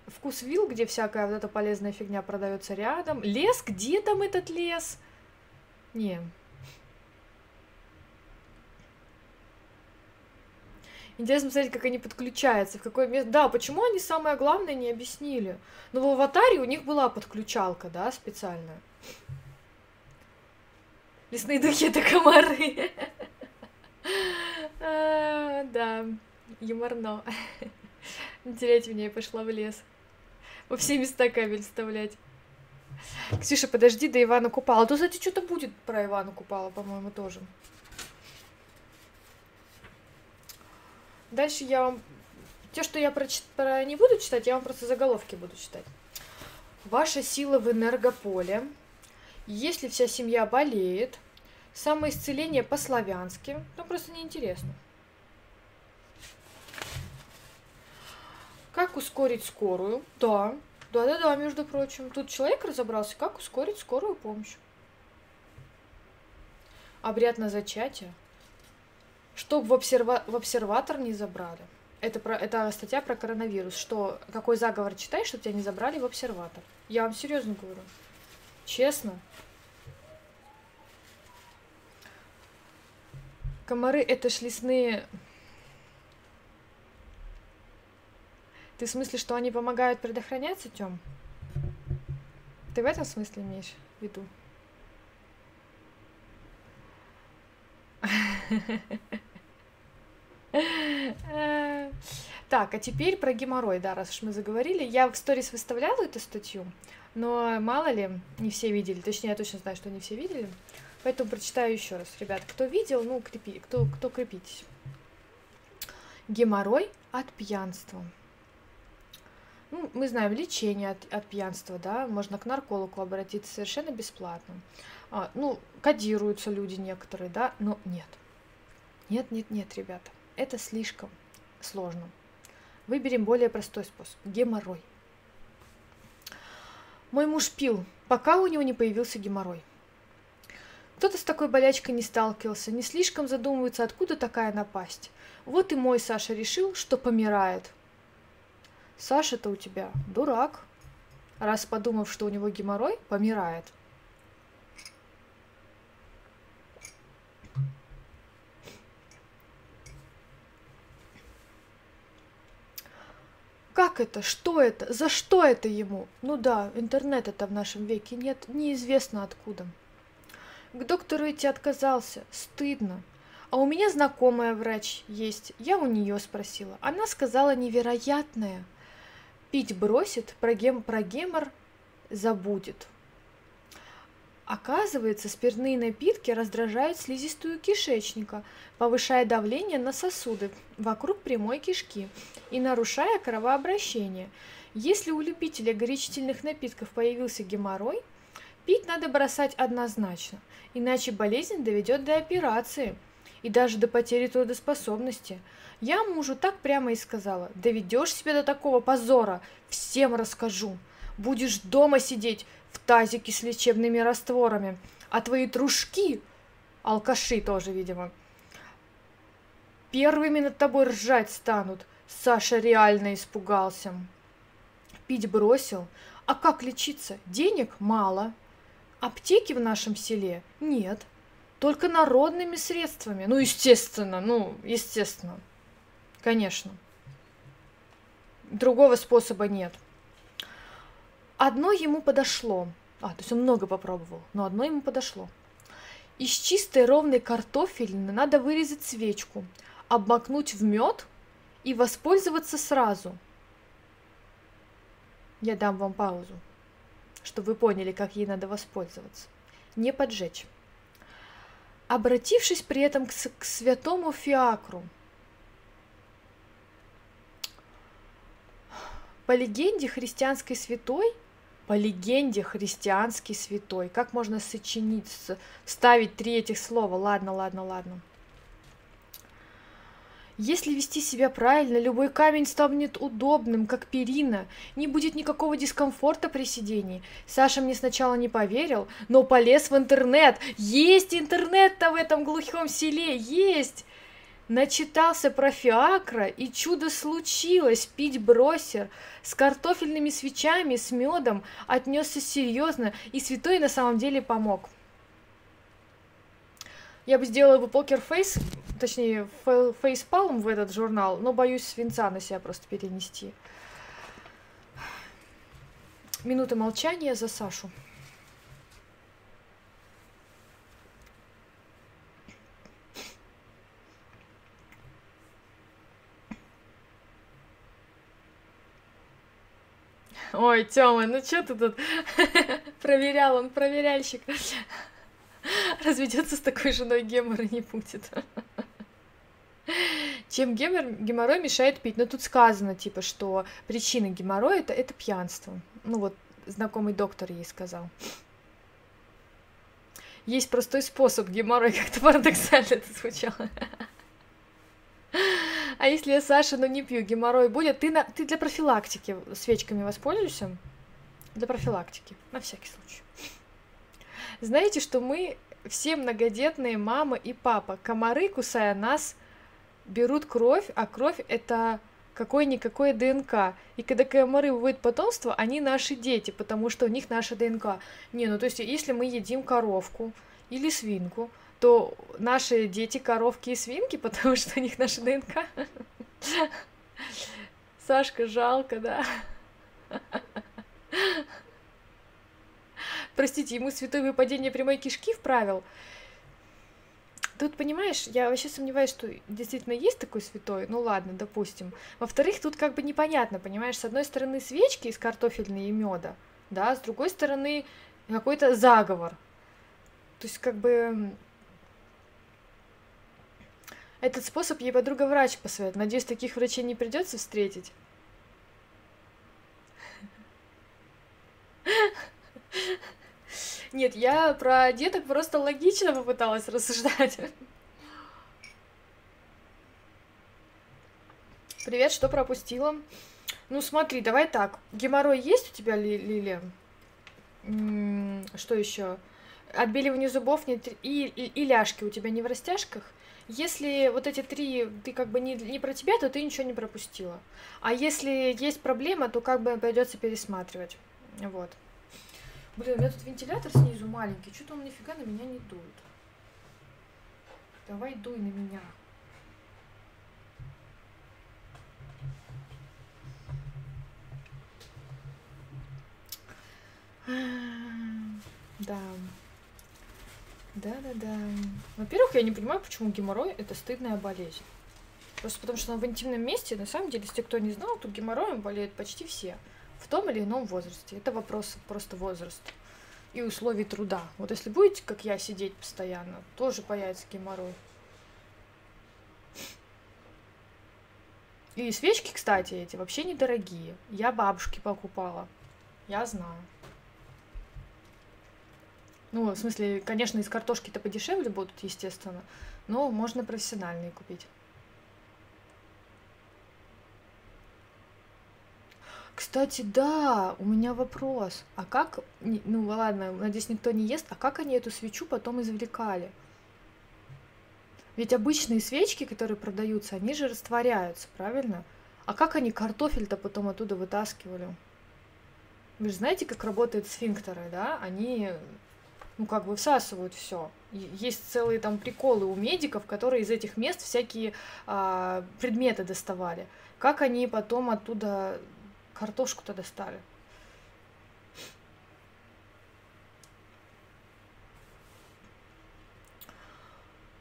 Вкус вил, где всякая вот эта полезная фигня продается рядом. Лес, где там этот лес? Не. Интересно смотреть, как они подключаются, в какое место. Да, почему они самое главное не объяснили? Но в аватаре у них была подключалка, да, специальная. Лесные духи это комары. А, да, юморно. Терять меня, я пошла в лес. Во все места кабель вставлять. Ксюша, подожди, до Ивана Купала. То, кстати, что-то будет про Ивана Купала, по-моему, тоже. Дальше я вам... Те, что я про, про не буду читать, я вам просто заголовки буду читать. Ваша сила в энергополе. Если вся семья болеет. Самоисцеление по-славянски. Ну, просто неинтересно. Как ускорить скорую? Да, да-да-да, между прочим. Тут человек разобрался, как ускорить скорую помощь. Обряд на зачатие. Чтоб в, обсерва... в обсерватор не забрали. Это, про... это статья про коронавирус. Что, какой заговор читаешь, чтобы тебя не забрали в обсерватор. Я вам серьезно говорю. Честно. Комары это ж лесные Ты в смысле, что они помогают предохраняться, Тём? Ты в этом смысле имеешь в виду? Так, а теперь про геморрой, да, раз уж мы заговорили. Я в сторис выставляла эту статью, но мало ли, не все видели, точнее, я точно знаю, что не все видели, поэтому прочитаю еще раз. Ребят, кто видел, ну, крепи, кто, кто крепитесь. Геморрой от пьянства. Ну, мы знаем лечение от, от пьянства, да, можно к наркологу обратиться совершенно бесплатно. А, ну, кодируются люди некоторые, да, но нет. Нет, нет, нет, ребята, это слишком сложно. Выберем более простой способ. Геморрой. Мой муж пил, пока у него не появился геморрой. Кто-то с такой болячкой не сталкивался, не слишком задумывается, откуда такая напасть. Вот и мой Саша решил, что помирает – Саша-то у тебя дурак, раз подумав, что у него геморрой, помирает. Как это? Что это? За что это ему? Ну да, интернета-то в нашем веке нет, неизвестно откуда. К доктору идти отказался, стыдно. А у меня знакомая врач есть, я у нее спросила. Она сказала невероятное – пить бросит, про, гем, про гемор забудет. Оказывается, спиртные напитки раздражают слизистую кишечника, повышая давление на сосуды вокруг прямой кишки и нарушая кровообращение. Если у любителя горячительных напитков появился геморрой, пить надо бросать однозначно, иначе болезнь доведет до операции и даже до потери трудоспособности – я мужу так прямо и сказала, доведешь себя до такого позора, всем расскажу. Будешь дома сидеть в тазике с лечебными растворами, а твои дружки, алкаши тоже, видимо, первыми над тобой ржать станут. Саша реально испугался. Пить бросил. А как лечиться? Денег мало. Аптеки в нашем селе нет. Только народными средствами. Ну, естественно, ну, естественно. Конечно. Другого способа нет. Одно ему подошло. А, то есть он много попробовал, но одно ему подошло. Из чистой ровной картофелины надо вырезать свечку, обмакнуть в мед и воспользоваться сразу. Я дам вам паузу, чтобы вы поняли, как ей надо воспользоваться. Не поджечь. Обратившись при этом к, к святому фиакру – По легенде христианской святой, по легенде христианский святой, как можно сочинить, ставить три этих слова? Ладно, ладно, ладно. Если вести себя правильно, любой камень станет удобным, как перина, не будет никакого дискомфорта при сидении. Саша мне сначала не поверил, но полез в интернет. Есть интернет-то в этом глухом селе, есть! Начитался про фиакра, и чудо случилось, пить бросер с картофельными свечами, с медом, отнесся серьезно, и святой на самом деле помог. Я бы сделала бы покерфейс, точнее, фейспалм в этот журнал, но боюсь свинца на себя просто перенести. Минута молчания за Сашу. Ой, Тёма, ну что ты тут проверял, он проверяльщик. Разведется с такой женой гемора не будет. Чем гемор, геморрой мешает пить? Ну, тут сказано, типа, что причина геморроя это, это пьянство. Ну, вот знакомый доктор ей сказал. Есть простой способ геморрой, как-то парадоксально это звучало. А если я, Саша, ну не пью, геморрой будет, ты, на, ты для профилактики свечками воспользуешься? Для профилактики, на всякий случай. Знаете, что мы все многодетные мама и папа. Комары, кусая нас, берут кровь, а кровь это какое-никакое ДНК. И когда комары выводят потомство, они наши дети, потому что у них наша ДНК. Не, ну то есть, если мы едим коровку или свинку, то наши дети коровки и свинки, потому что у них наша ДНК. Сашка, жалко, да. Простите, ему святое выпадение прямой кишки вправил. Тут, понимаешь, я вообще сомневаюсь, что действительно есть такой святой. Ну ладно, допустим. Во-вторых, тут как бы непонятно, понимаешь, с одной стороны свечки из картофельной и меда, да, с другой стороны какой-то заговор. То есть как бы этот способ ей подруга врач посоветовала. Надеюсь, таких врачей не придется встретить. Нет, я про деток просто логично попыталась рассуждать. Привет, что пропустила? Ну смотри, давай так. Геморрой есть у тебя, Ли Лилия? Что еще? Отбеливание зубов нет и, и, и ляжки у тебя не в растяжках? Если вот эти три, ты как бы не, не про тебя, то ты ничего не пропустила. А если есть проблема, то как бы придется пересматривать. Вот. Блин, у меня тут вентилятор снизу маленький, что-то он нифига на меня не дует. Давай дуй на меня. Да. Да-да-да. Во-первых, я не понимаю, почему геморрой это стыдная болезнь. Просто потому что в интимном месте, на самом деле, если кто не знал, то геморроем болеют почти все в том или ином возрасте. Это вопрос просто возраста и условий труда. Вот если будете, как я, сидеть постоянно, тоже появится геморрой. И свечки, кстати, эти вообще недорогие. Я бабушке покупала. Я знаю. Ну, в смысле, конечно, из картошки-то подешевле будут, естественно, но можно профессиональные купить. Кстати, да, у меня вопрос. А как, ну ладно, надеюсь, никто не ест, а как они эту свечу потом извлекали? Ведь обычные свечки, которые продаются, они же растворяются, правильно? А как они картофель-то потом оттуда вытаскивали? Вы же знаете, как работают сфинктеры, да? Они, ну, как бы всасывают все. Есть целые там приколы у медиков, которые из этих мест всякие а, предметы доставали. Как они потом оттуда Картошку-то достали.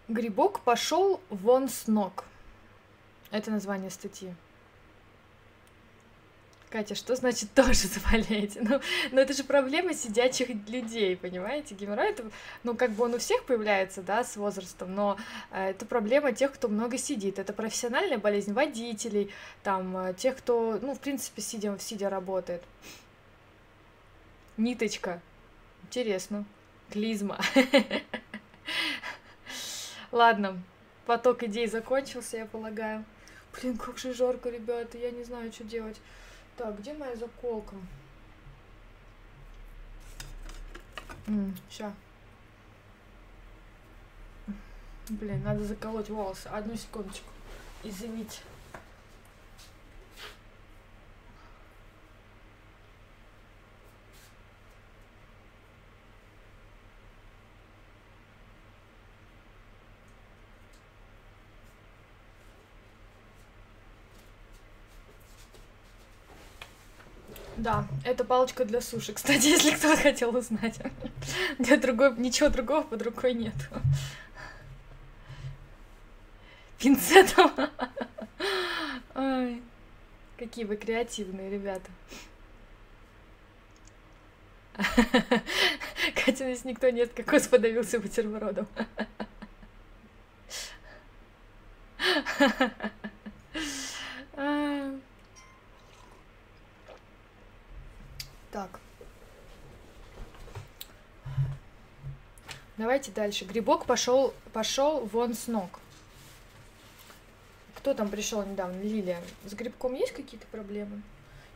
Грибок пошел вон с ног. Это название статьи. Катя, что значит тоже заболеть? Ну, ну это же проблема сидячих людей, понимаете? Геморрой, это, ну, как бы он у всех появляется, да, с возрастом, но э, это проблема тех, кто много сидит. Это профессиональная болезнь водителей, там, э, тех, кто, ну, в принципе, сидя, сидя работает. Ниточка. Интересно. Клизма. Ладно, поток идей закончился, я полагаю. Блин, как же жарко, ребята, я не знаю, что делать. Так, где моя заколка? Сейчас. Блин, надо заколоть волосы. Одну секундочку. Извините. Да, это палочка для суши, кстати, если кто хотел узнать. Для другой, ничего другого под рукой нет. Пинцетом. Ой, какие вы креативные ребята. Катя, здесь никто нет, кокос подавился бутербродом. Так. Давайте дальше. Грибок пошел, пошел вон с ног. Кто там пришел недавно? Лилия. С грибком есть какие-то проблемы?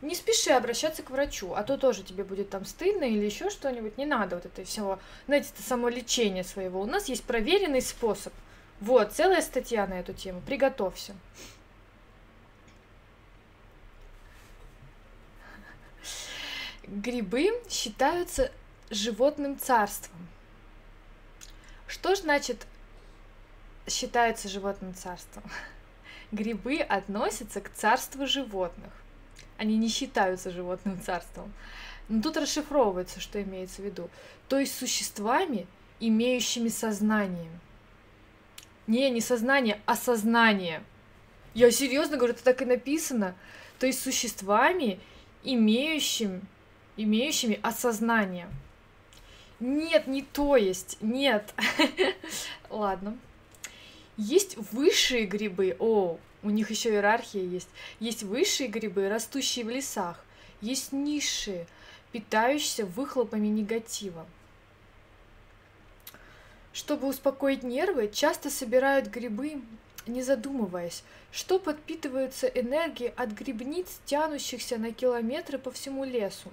Не спеши обращаться к врачу, а то тоже тебе будет там стыдно или еще что-нибудь. Не надо вот это всего, знаете, это самолечение своего. У нас есть проверенный способ. Вот, целая статья на эту тему. Приготовься. Грибы считаются животным царством. Что значит считается животным царством? Грибы относятся к царству животных. Они не считаются животным царством. Но тут расшифровывается, что имеется в виду. То есть существами, имеющими сознание. Не, не сознание, а сознание. Я серьезно говорю, это так и написано. То есть существами, имеющими имеющими осознание. Нет, не то есть, нет. Ладно. Есть высшие грибы, о, у них еще иерархия есть. Есть высшие грибы, растущие в лесах. Есть низшие, питающиеся выхлопами негатива. Чтобы успокоить нервы, часто собирают грибы, не задумываясь, что подпитываются энергией от грибниц, тянущихся на километры по всему лесу.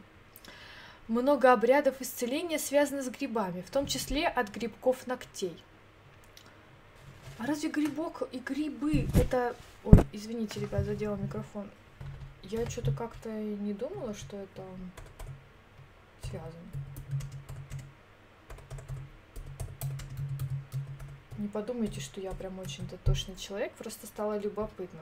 Много обрядов исцеления связано с грибами, в том числе от грибков ногтей. А разве грибок и грибы это... Ой, извините, ребят, задела микрофон. Я что-то как-то не думала, что это связано. Не подумайте, что я прям очень дотошный человек, просто стало любопытно.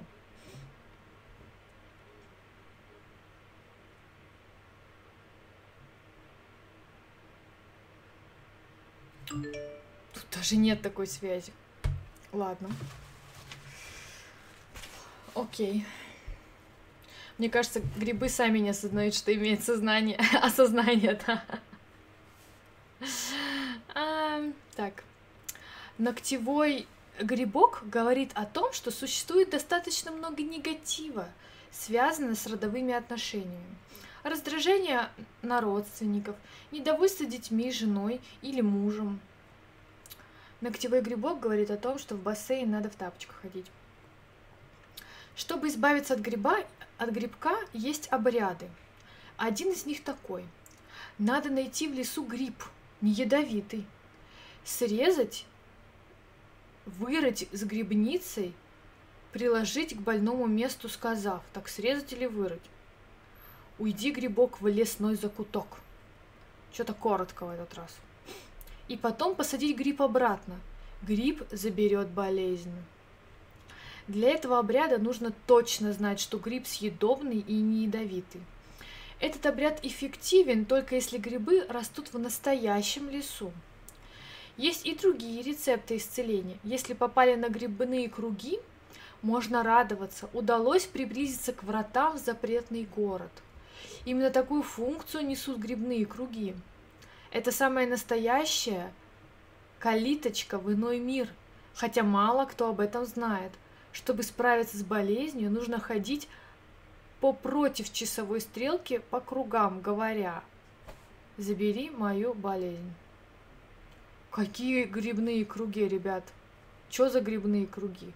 Тут даже нет такой связи. Ладно. Окей. Мне кажется, грибы сами не осознают, что имеют сознание. Осознание, да. А, так. Ногтевой грибок говорит о том, что существует достаточно много негатива, связанного с родовыми отношениями. Раздражение на родственников, недовольство детьми, женой или мужем. Ногтевой грибок говорит о том, что в бассейн надо в тапочках ходить. Чтобы избавиться от гриба, от грибка есть обряды. Один из них такой. Надо найти в лесу гриб, не ядовитый, срезать, вырыть с грибницей, приложить к больному месту, сказав, так срезать или вырыть. Уйди, грибок, в лесной закуток. Что-то коротко в этот раз. И потом посадить гриб обратно. Гриб заберет болезнь. Для этого обряда нужно точно знать, что гриб съедобный и не ядовитый. Этот обряд эффективен только если грибы растут в настоящем лесу. Есть и другие рецепты исцеления. Если попали на грибные круги, можно радоваться, удалось приблизиться к вратам в запретный город. Именно такую функцию несут грибные круги. Это самая настоящая калиточка в иной мир, хотя мало кто об этом знает. Чтобы справиться с болезнью, нужно ходить по против часовой стрелки по кругам, говоря «Забери мою болезнь». Какие грибные круги, ребят? Что за грибные круги?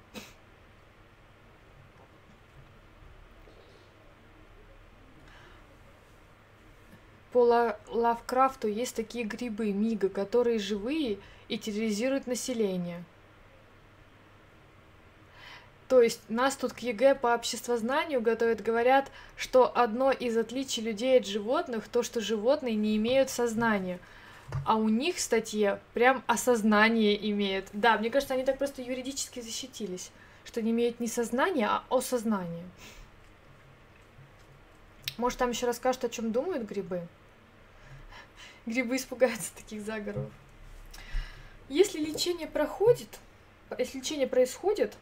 По Лавкрафту есть такие грибы, мига, которые живые и терроризируют население. То есть нас тут к ЕГЭ по обществознанию готовят, говорят, что одно из отличий людей от животных то, что животные не имеют сознания. А у них в статье прям осознание имеют. Да, мне кажется, они так просто юридически защитились, что не имеют не сознания, а осознание. Может, там еще расскажут, о чем думают грибы? Грибы испугаются таких заговоров. Если лечение проходит, если лечение происходит,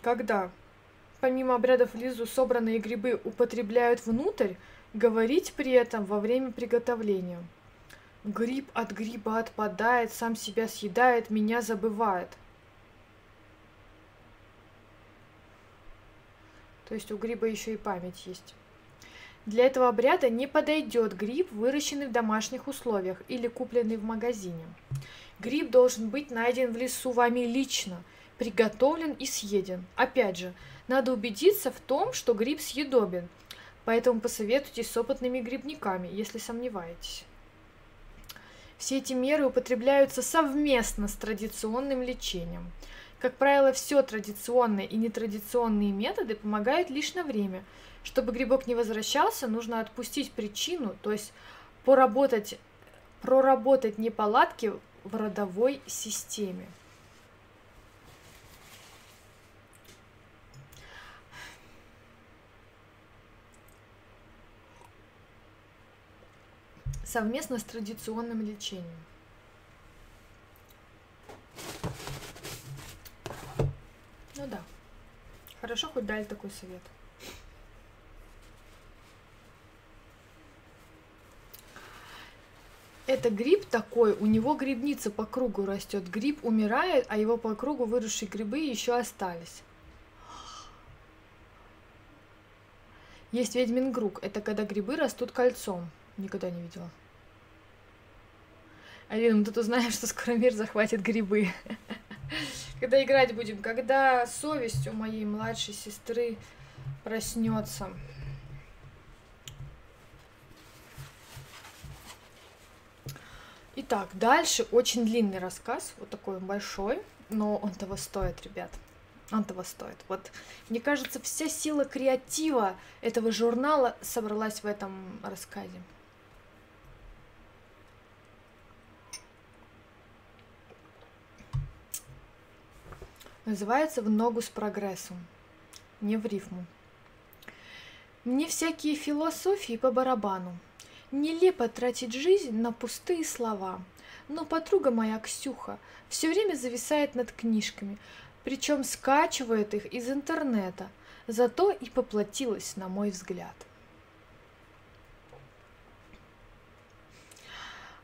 когда помимо обрядов Лизу собранные грибы употребляют внутрь, говорить при этом во время приготовления. Гриб от гриба отпадает, сам себя съедает, меня забывает. То есть у гриба еще и память есть. Для этого обряда не подойдет гриб, выращенный в домашних условиях или купленный в магазине. Гриб должен быть найден в лесу вами лично, приготовлен и съеден. Опять же, надо убедиться в том, что гриб съедобен, поэтому посоветуйтесь с опытными грибниками, если сомневаетесь. Все эти меры употребляются совместно с традиционным лечением. Как правило, все традиционные и нетрадиционные методы помогают лишь на время. Чтобы грибок не возвращался, нужно отпустить причину, то есть поработать, проработать неполадки в родовой системе. совместно с традиционным лечением. Ну да. Хорошо, хоть дали такой совет. Это гриб такой, у него грибница по кругу растет. Гриб умирает, а его по кругу выросшие грибы еще остались. Есть ведьмин круг. Это когда грибы растут кольцом. Никогда не видела. Алина, мы тут узнаем, что скоро мир захватит грибы. Когда играть будем? Когда совесть у моей младшей сестры проснется. Итак, дальше очень длинный рассказ, вот такой большой, но он того стоит, ребят. Он того стоит. Вот, мне кажется, вся сила креатива этого журнала собралась в этом рассказе. Называется «В ногу с прогрессом», не в рифму. Мне всякие философии по барабану. Нелепо тратить жизнь на пустые слова. Но подруга моя Ксюха все время зависает над книжками, причем скачивает их из интернета. Зато и поплатилась, на мой взгляд.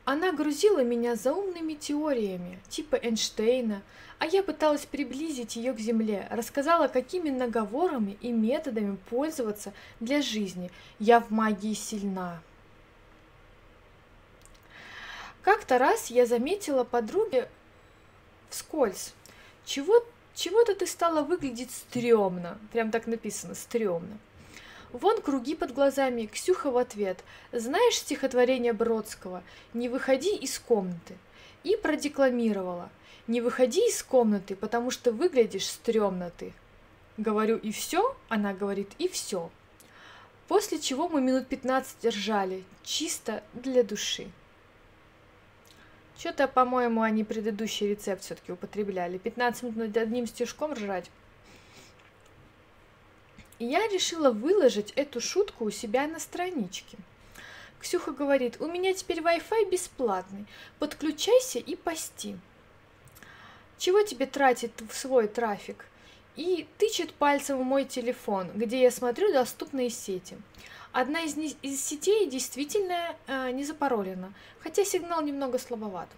Она грузила меня заумными теориями, типа Эйнштейна, а я пыталась приблизить ее к Земле, рассказала, какими наговорами и методами пользоваться для жизни. Я в магии сильна. Как-то раз я заметила подруге вскользь, чего, чего-то ты стала выглядеть стрёмно, прям так написано, стрёмно. Вон круги под глазами, Ксюха в ответ. Знаешь стихотворение Бродского «Не выходи из комнаты» и продекламировала. «Не выходи из комнаты, потому что выглядишь стрёмно ты». Говорю «и все», она говорит «и все». После чего мы минут 15 ржали, чисто для души. Что-то, по-моему, они предыдущий рецепт все-таки употребляли. 15 минут над одним стежком ржать. И я решила выложить эту шутку у себя на страничке. Ксюха говорит, у меня теперь Wi-Fi бесплатный, подключайся и пости. Чего тебе тратить в свой трафик? И тычет пальцем в мой телефон, где я смотрю доступные сети. Одна из, из сетей действительно э, не запаролена, хотя сигнал немного слабоват.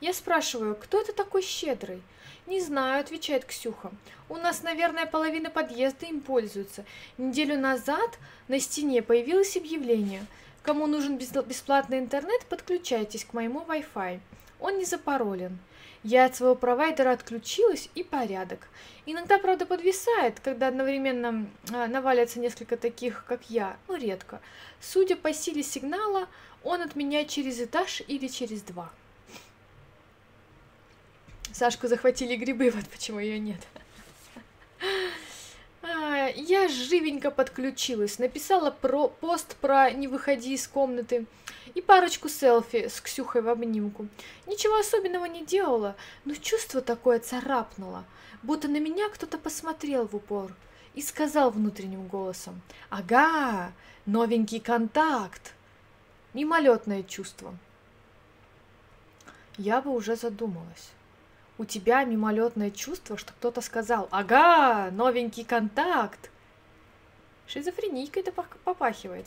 Я спрашиваю, кто это такой щедрый? «Не знаю», — отвечает Ксюха. «У нас, наверное, половина подъезда им пользуется. Неделю назад на стене появилось объявление. Кому нужен бесплатный интернет, подключайтесь к моему Wi-Fi. Он не запаролен». Я от своего провайдера отключилась и порядок. Иногда, правда, подвисает, когда одновременно а, навалится несколько таких, как я, но редко. Судя по силе сигнала, он от меня через этаж или через два. Сашку захватили грибы, вот почему ее нет. А, я живенько подключилась, написала про пост про «Не выходи из комнаты» и парочку селфи с Ксюхой в обнимку. Ничего особенного не делала, но чувство такое царапнуло, будто на меня кто-то посмотрел в упор. и сказал внутренним голосом, «Ага, новенький контакт!» Мимолетное чувство. Я бы уже задумалась. У тебя мимолетное чувство, что кто-то сказал, «Ага, новенький контакт!» Шизофренийкой это попахивает.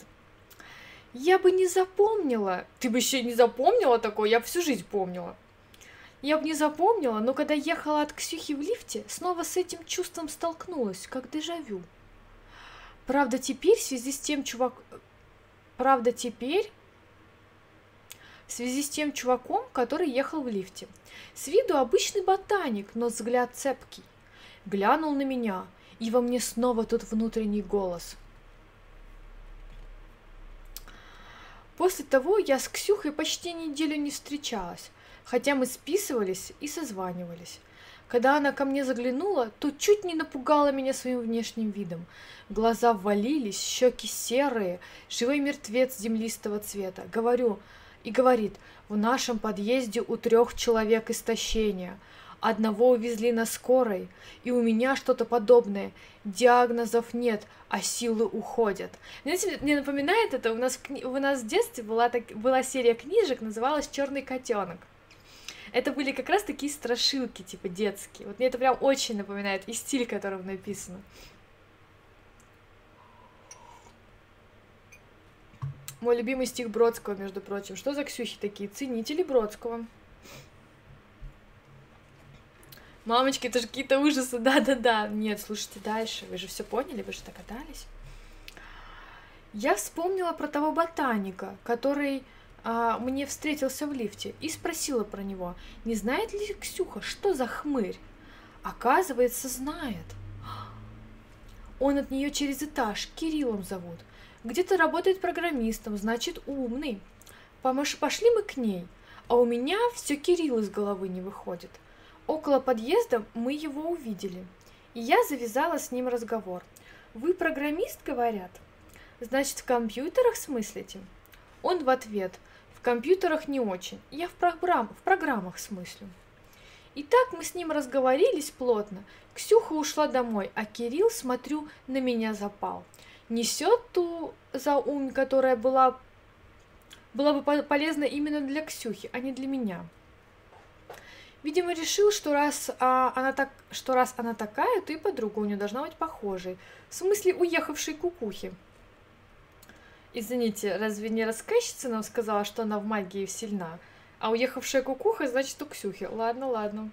Я бы не запомнила. Ты бы еще не запомнила такое, я всю жизнь помнила. Я бы не запомнила, но когда ехала от Ксюхи в лифте, снова с этим чувством столкнулась, как дежавю. Правда, теперь в связи с тем чувак... Правда, теперь в связи с тем чуваком, который ехал в лифте. С виду обычный ботаник, но взгляд цепкий. Глянул на меня, и во мне снова тот внутренний голос. После того я с Ксюхой почти неделю не встречалась, хотя мы списывались и созванивались. Когда она ко мне заглянула, то чуть не напугала меня своим внешним видом. Глаза ввалились, щеки серые, живой мертвец землистого цвета. Говорю, и говорит, в нашем подъезде у трех человек истощение. Одного увезли на скорой, и у меня что-то подобное. Диагнозов нет, а силы уходят. Знаете, мне напоминает это, у нас, в, у нас в детстве была, так, была серия книжек, называлась «Черный котенок». Это были как раз такие страшилки, типа детские. Вот мне это прям очень напоминает, и стиль, которым написано. Мой любимый стих Бродского, между прочим. Что за Ксюхи такие? Ценители Бродского. Мамочки, это же какие-то ужасы, да-да-да. Нет, слушайте дальше, вы же все поняли, вы же догадались. Я вспомнила про того ботаника, который а, мне встретился в лифте, и спросила про него, не знает ли Ксюха, что за хмырь? Оказывается, знает. Он от нее через этаж, Кириллом зовут. Где-то работает программистом, значит умный. Пошли мы к ней, а у меня все Кирилл из головы не выходит. Около подъезда мы его увидели, и я завязала с ним разговор. «Вы программист?» — говорят. «Значит, в компьютерах смыслите?» Он в ответ. «В компьютерах не очень, я в, программ, в программах смыслю». И так мы с ним разговорились плотно. Ксюха ушла домой, а Кирилл, смотрю, на меня запал несет ту заумь, которая была, была бы полезна именно для Ксюхи, а не для меня. Видимо, решил, что раз, а, она так, что раз она такая, то и подруга у нее должна быть похожей. В смысле, уехавшей кукухи. Извините, разве не рассказчица нам сказала, что она в магии сильна? А уехавшая кукуха, значит, у Ксюхи. Ладно, ладно.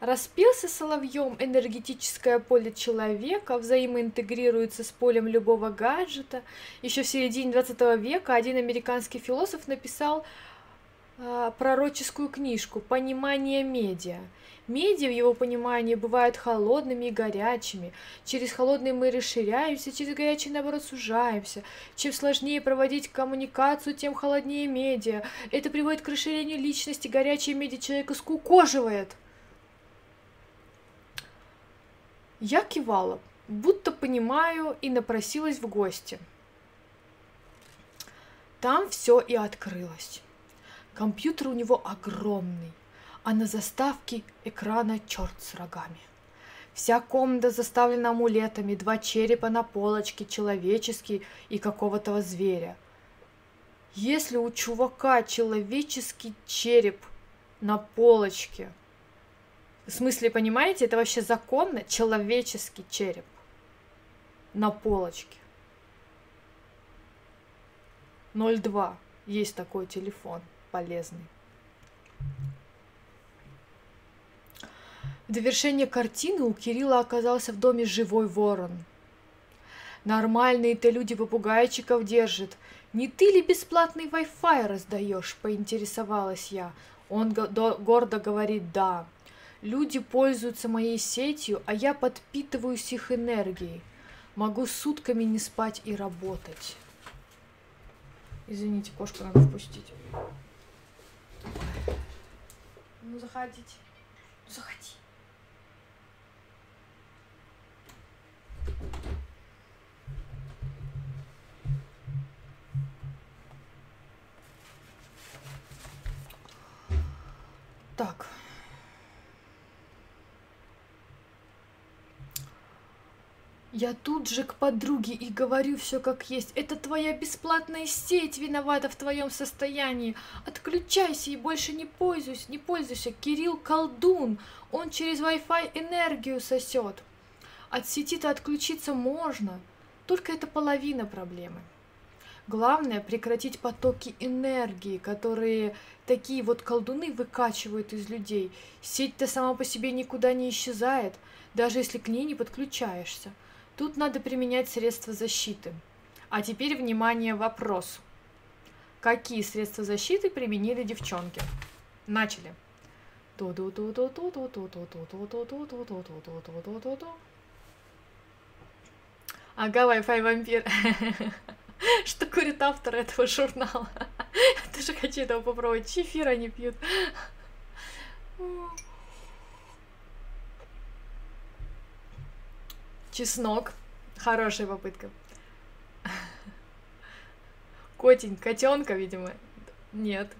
Распился соловьем энергетическое поле человека, взаимоинтегрируется с полем любого гаджета. Еще в середине 20 века один американский философ написал э, пророческую книжку «Понимание медиа». Медиа в его понимании бывают холодными и горячими. Через холодные мы расширяемся, через горячие, наоборот, сужаемся. Чем сложнее проводить коммуникацию, тем холоднее медиа. Это приводит к расширению личности. Горячие медиа человека скукоживает. Я кивала, будто понимаю, и напросилась в гости. Там все и открылось. Компьютер у него огромный, а на заставке экрана черт с рогами. Вся комната заставлена амулетами, два черепа на полочке, человеческий и какого-то зверя. Если у чувака человеческий череп на полочке – в смысле, понимаете, это вообще законно человеческий череп на полочке. 02. Есть такой телефон полезный. В довершение картины у Кирилла оказался в доме живой ворон. Нормальные-то люди попугайчиков держат. Не ты ли бесплатный Wi-Fi раздаешь? Поинтересовалась я. Он гордо говорит «да». Люди пользуются моей сетью, а я подпитываюсь их энергией. Могу сутками не спать и работать. Извините, кошку надо впустить. Ну, заходите. Ну, заходи. Я тут же к подруге и говорю все как есть. Это твоя бесплатная сеть виновата в твоем состоянии. Отключайся и больше не пользуйся, не пользуйся. Кирилл колдун, он через Wi-Fi энергию сосет. От сети-то отключиться можно, только это половина проблемы. Главное прекратить потоки энергии, которые такие вот колдуны выкачивают из людей. Сеть-то сама по себе никуда не исчезает, даже если к ней не подключаешься. Тут надо применять средства защиты. А теперь, внимание, вопрос. Какие средства защиты применили девчонки? Начали. Ага, Wi-Fi вампир. Что курит автор этого журнала? Я тоже хочу этого попробовать. Чефир они пьют. Чеснок. Хорошая попытка. Котень, котенка, видимо. Нет.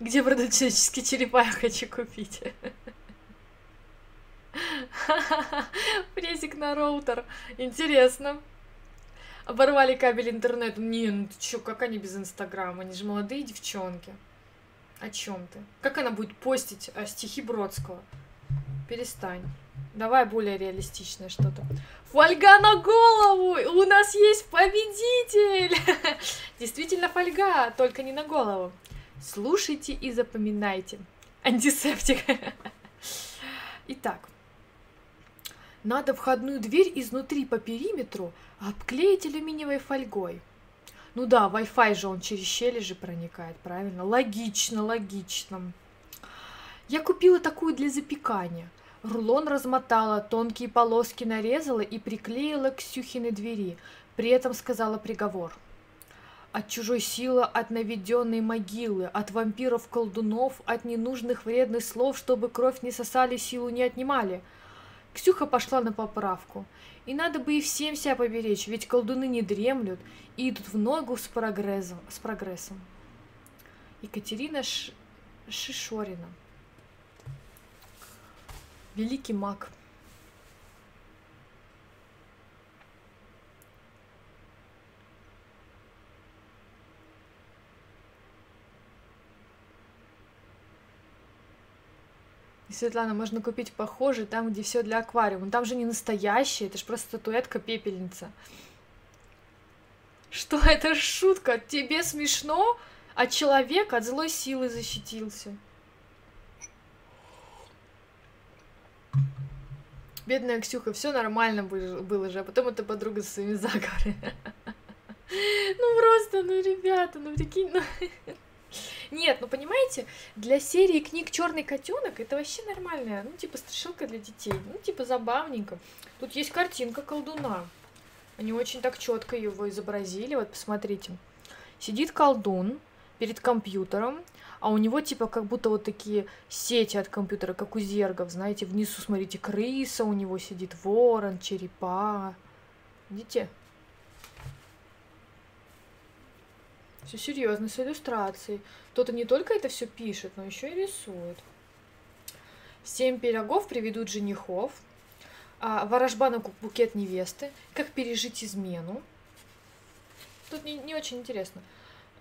Где продают человеческие черепа, я хочу купить. Презик на роутер. Интересно. Оборвали кабель интернета. Не, ну ты чё, как они без инстаграма? Они же молодые девчонки. О чем ты? Как она будет постить а, стихи Бродского? Перестань. Давай более реалистичное что-то. Фольга на голову! У нас есть победитель! Действительно фольга, только не на голову. Слушайте и запоминайте. Антисептик. Итак, надо входную дверь изнутри по периметру обклеить алюминиевой фольгой. Ну да, Wi-Fi же он через щели же проникает, правильно? Логично, логично. Я купила такую для запекания – Рулон размотала, тонкие полоски нарезала и приклеила к Сюхиной двери, при этом сказала приговор. От чужой силы, от наведенной могилы, от вампиров-колдунов, от ненужных вредных слов, чтобы кровь не сосали, силу не отнимали. Ксюха пошла на поправку. И надо бы и всем себя поберечь, ведь колдуны не дремлют и идут в ногу с прогрессом. С прогрессом. Екатерина Ш... Шишорина великий маг. Светлана, можно купить похожий там, где все для аквариума. Там же не настоящий, это же просто статуэтка пепельница. Что это шутка? Тебе смешно? А человек от злой силы защитился. Бедная Ксюха, все нормально было же, а потом эта подруга со своими заговорами. Ну просто, ну ребята, ну прикинь, ну... Нет, ну понимаете, для серии книг Черный котенок это вообще нормальная, ну типа страшилка для детей, ну типа забавненько. Тут есть картинка колдуна. Они очень так четко его изобразили. Вот посмотрите. Сидит колдун перед компьютером, а у него типа как будто вот такие сети от компьютера, как у зергов, знаете, внизу, смотрите, крыса у него сидит, ворон, черепа. Видите? Все серьезно, с иллюстрацией. Кто-то не только это все пишет, но еще и рисует. Семь пирогов приведут женихов. А, ворожба на букет невесты. Как пережить измену. Тут не, не очень интересно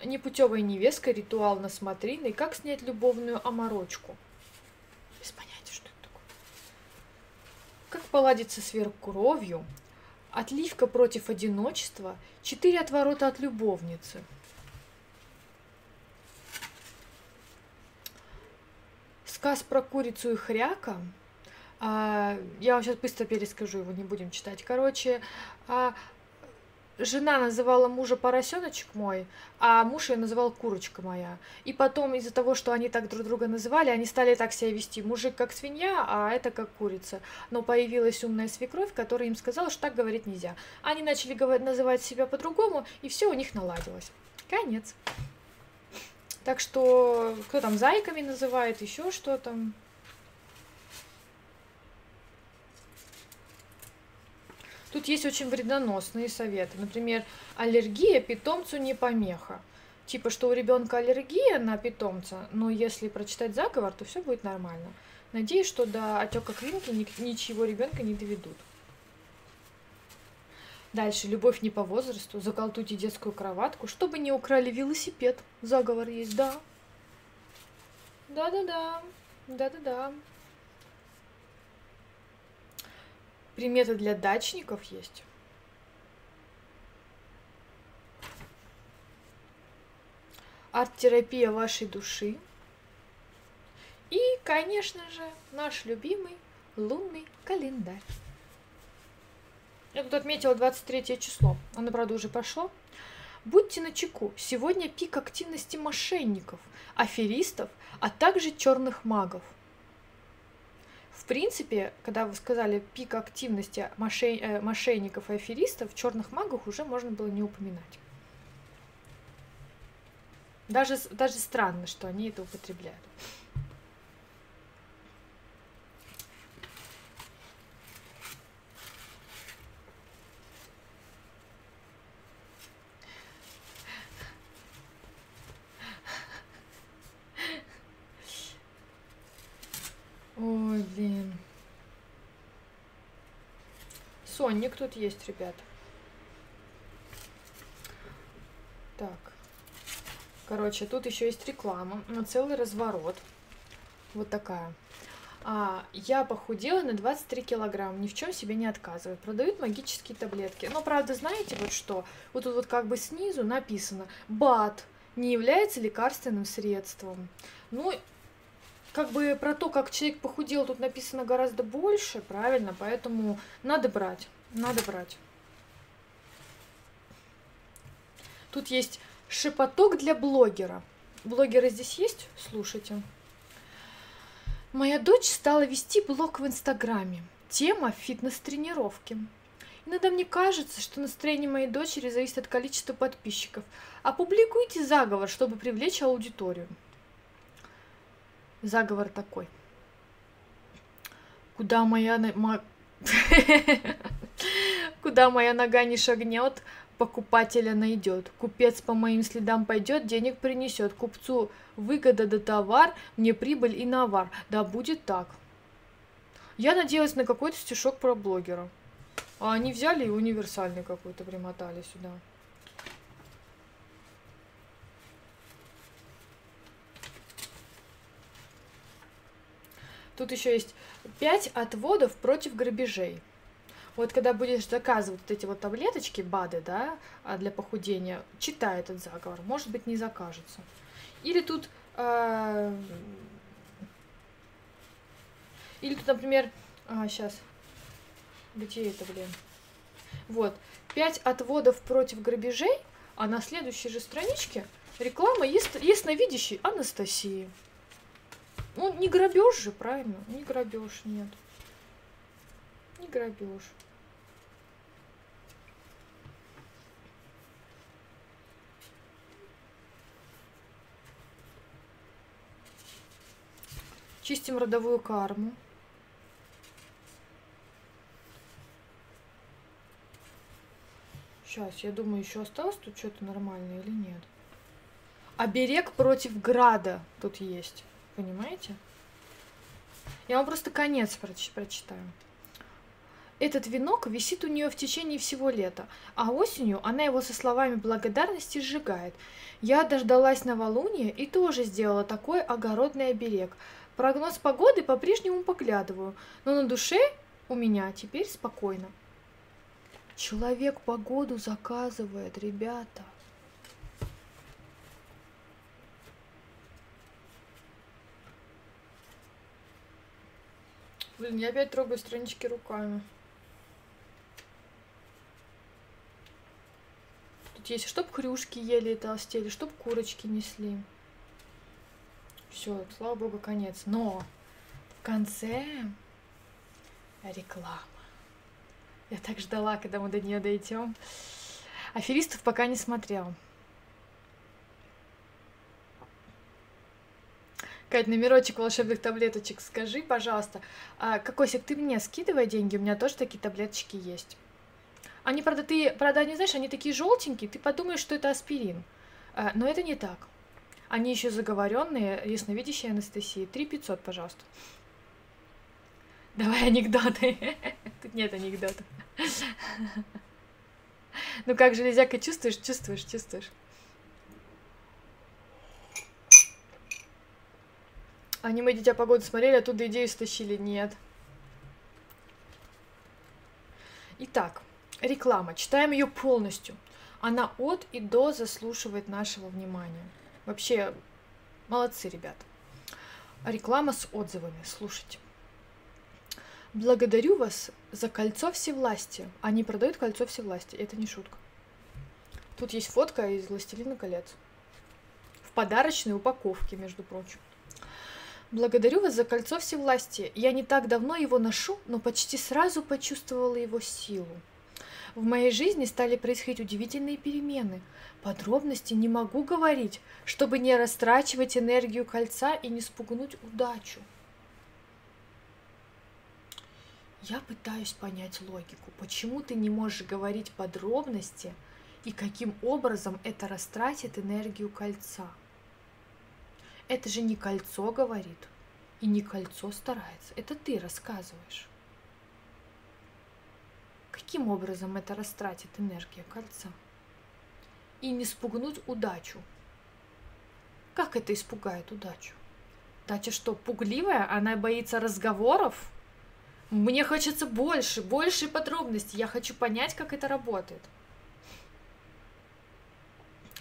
непутевая невестка, ритуал на смотриной, как снять любовную оморочку. Без понятия, что это такое. Как поладиться с кровью, отливка против одиночества, четыре отворота от любовницы. Сказ про курицу и хряка. А, я вам сейчас быстро перескажу, его не будем читать. Короче, а, жена называла мужа поросеночек мой, а муж ее называл курочка моя. И потом из-за того, что они так друг друга называли, они стали так себя вести. Мужик как свинья, а это как курица. Но появилась умная свекровь, которая им сказала, что так говорить нельзя. Они начали называть себя по-другому, и все у них наладилось. Конец. Так что кто там зайками называет, еще что там. Тут есть очень вредоносные советы. Например, аллергия питомцу не помеха. Типа, что у ребенка аллергия на питомца, но если прочитать заговор, то все будет нормально. Надеюсь, что до отека квинки ничего ребенка не доведут. Дальше. Любовь не по возрасту. Заколтуйте детскую кроватку, чтобы не украли велосипед. Заговор есть, да. Да-да-да. Да-да-да. Приметы для дачников есть. Арт-терапия вашей души. И, конечно же, наш любимый лунный календарь. Я тут отметила 23 число. Оно, правда, уже пошло. Будьте начеку. Сегодня пик активности мошенников, аферистов, а также черных магов. В принципе, когда вы сказали пик активности э, мошенников и аферистов, черных магов уже можно было не упоминать. Даже, даже странно, что они это употребляют. Ой, блин. Сонник тут есть, ребят. Так. Короче, тут еще есть реклама на целый разворот. Вот такая. А, я похудела на 23 килограмма, ни в чем себе не отказываю. Продают магические таблетки. Но, правда, знаете вот что? Вот тут вот как бы снизу написано «БАД не является лекарственным средством». Ну, как бы про то, как человек похудел, тут написано гораздо больше, правильно? Поэтому надо брать, надо брать. Тут есть шепоток для блогера. Блогеры здесь есть? Слушайте. Моя дочь стала вести блог в Инстаграме. Тема фитнес-тренировки. Иногда мне кажется, что настроение моей дочери зависит от количества подписчиков. Опубликуйте заговор, чтобы привлечь аудиторию. Заговор такой. Куда моя... Куда моя нога не шагнет, покупателя найдет. Купец по моим следам пойдет, денег принесет. Купцу выгода да товар, мне прибыль и навар. Да будет так. Я надеялась на какой-то стишок про блогера. А они взяли и универсальный какой-то примотали сюда. Тут еще есть 5 отводов против грабежей. Вот когда будешь заказывать вот эти вот таблеточки, БАДы, да, а, для похудения, читай этот заговор, может быть, не закажется. Или тут... Э, или тут, например, а, сейчас, где это, блин? Вот, 5 отводов против грабежей, а на следующей же страничке реклама ясновидящей Анастасии. Ну, не грабеж же, правильно? Не грабеж, нет. Не грабеж. Чистим родовую карму. Сейчас, я думаю, еще осталось тут что-то нормальное или нет. Оберег против града тут есть. Понимаете? Я вам просто конец проч прочитаю. Этот венок висит у нее в течение всего лета, а осенью она его со словами благодарности сжигает. Я дождалась новолуния и тоже сделала такой огородный оберег. Прогноз погоды по-прежнему поглядываю, но на душе у меня теперь спокойно. Человек погоду заказывает, ребята. Блин, я опять трогаю странички руками. Тут есть, чтоб хрюшки ели и толстели, чтоб курочки несли. Все, слава богу, конец. Но в конце реклама. Я так ждала, когда мы до нее дойдем. Аферистов пока не смотрел. Кать, номерочек волшебных таблеточек скажи, пожалуйста. А, Кокосик, ты мне скидывай деньги, у меня тоже такие таблеточки есть. Они, правда, ты, правда, не знаешь, они такие желтенькие, ты подумаешь, что это аспирин. А, но это не так. Они еще заговоренные, ясновидящая Анастасия. 3 500, пожалуйста. Давай анекдоты. Тут нет анекдотов. Ну как железяка чувствуешь, чувствуешь, чувствуешь. Аниме «Дитя погоды» смотрели, оттуда идею стащили? Нет. Итак, реклама. Читаем ее полностью. Она от и до заслушивает нашего внимания. Вообще, молодцы, ребят. Реклама с отзывами. Слушайте. Благодарю вас за кольцо всевластия. Они продают кольцо всевластия. Это не шутка. Тут есть фотка из «Властелина колец». В подарочной упаковке, между прочим. Благодарю вас за кольцо всевластия. Я не так давно его ношу, но почти сразу почувствовала его силу. В моей жизни стали происходить удивительные перемены. Подробности не могу говорить, чтобы не растрачивать энергию кольца и не спугнуть удачу. Я пытаюсь понять логику. Почему ты не можешь говорить подробности и каким образом это растратит энергию кольца? Это же не кольцо говорит, и не кольцо старается. Это ты рассказываешь. Каким образом это растратит энергия кольца? И не спугнуть удачу. Как это испугает удачу? Удача что, пугливая? Она боится разговоров? Мне хочется больше, больше подробностей. Я хочу понять, как это работает.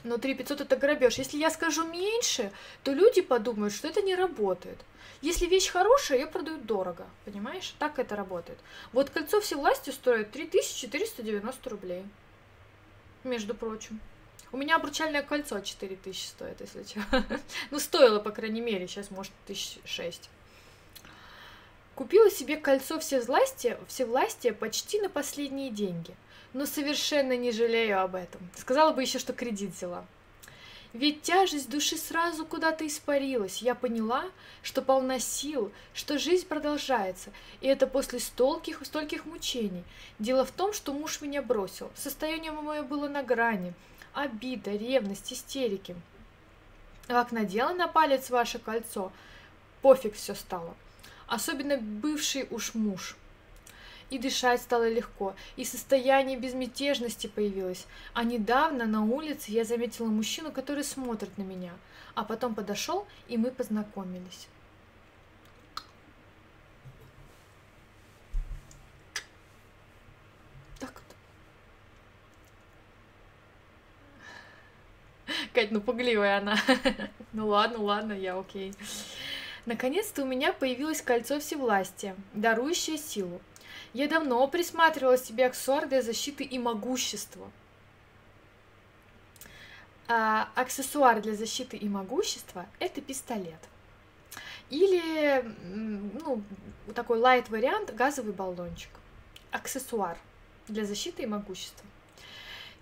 Но 3500 это грабеж. Если я скажу меньше, то люди подумают, что это не работает. Если вещь хорошая, ее продают дорого. Понимаешь? Так это работает. Вот кольцо всевластия стоит 3490 рублей. Между прочим. У меня обручальное кольцо 4000 стоит, если что. ну, стоило, по крайней мере. Сейчас, может, тысяч шесть. Купила себе кольцо всевластия, всевластия почти на последние деньги – но совершенно не жалею об этом. Сказала бы еще, что кредит взяла. Ведь тяжесть души сразу куда-то испарилась. Я поняла, что полна сил, что жизнь продолжается, и это после стольких, стольких мучений. Дело в том, что муж меня бросил. Состояние мое было на грани. Обида, ревность, истерики. Как надела на палец ваше кольцо, пофиг все стало. Особенно бывший уж муж и дышать стало легко, и состояние безмятежности появилось. А недавно на улице я заметила мужчину, который смотрит на меня, а потом подошел, и мы познакомились. Кать, ну пугливая она. ну ладно, ладно, я окей. Наконец-то у меня появилось кольцо всевластия, дарующее силу. Я давно присматривала себе аксессуар для защиты и могущества. А, аксессуар для защиты и могущества – это пистолет. Или, ну, такой лайт-вариант – газовый баллончик. Аксессуар для защиты и могущества.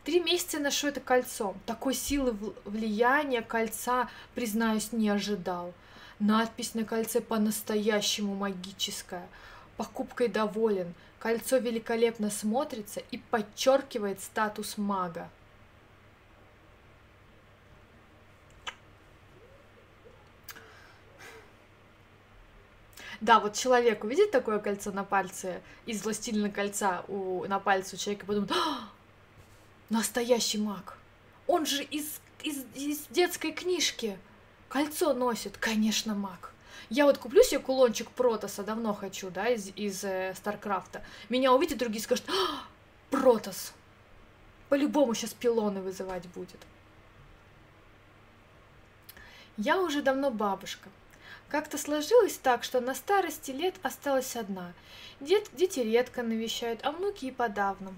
Три месяца ношу это кольцо. Такой силы влияния кольца, признаюсь, не ожидал. Надпись на кольце по-настоящему магическая – покупкой доволен. Кольцо великолепно смотрится и подчеркивает статус мага. Да, вот человек увидит такое кольцо на пальце из «Властелина кольца» у, на пальце у человека подумает, а, настоящий маг. Он же из, из, из детской книжки кольцо носит, конечно, маг. Я вот куплю себе кулончик Протоса, давно хочу, да, из, из э, Старкрафта. Меня увидят другие скажут, а, Протос! По-любому сейчас пилоны вызывать будет. Я уже давно бабушка. Как-то сложилось так, что на старости лет осталась одна. Дед, дети редко навещают, а внуки и подавно.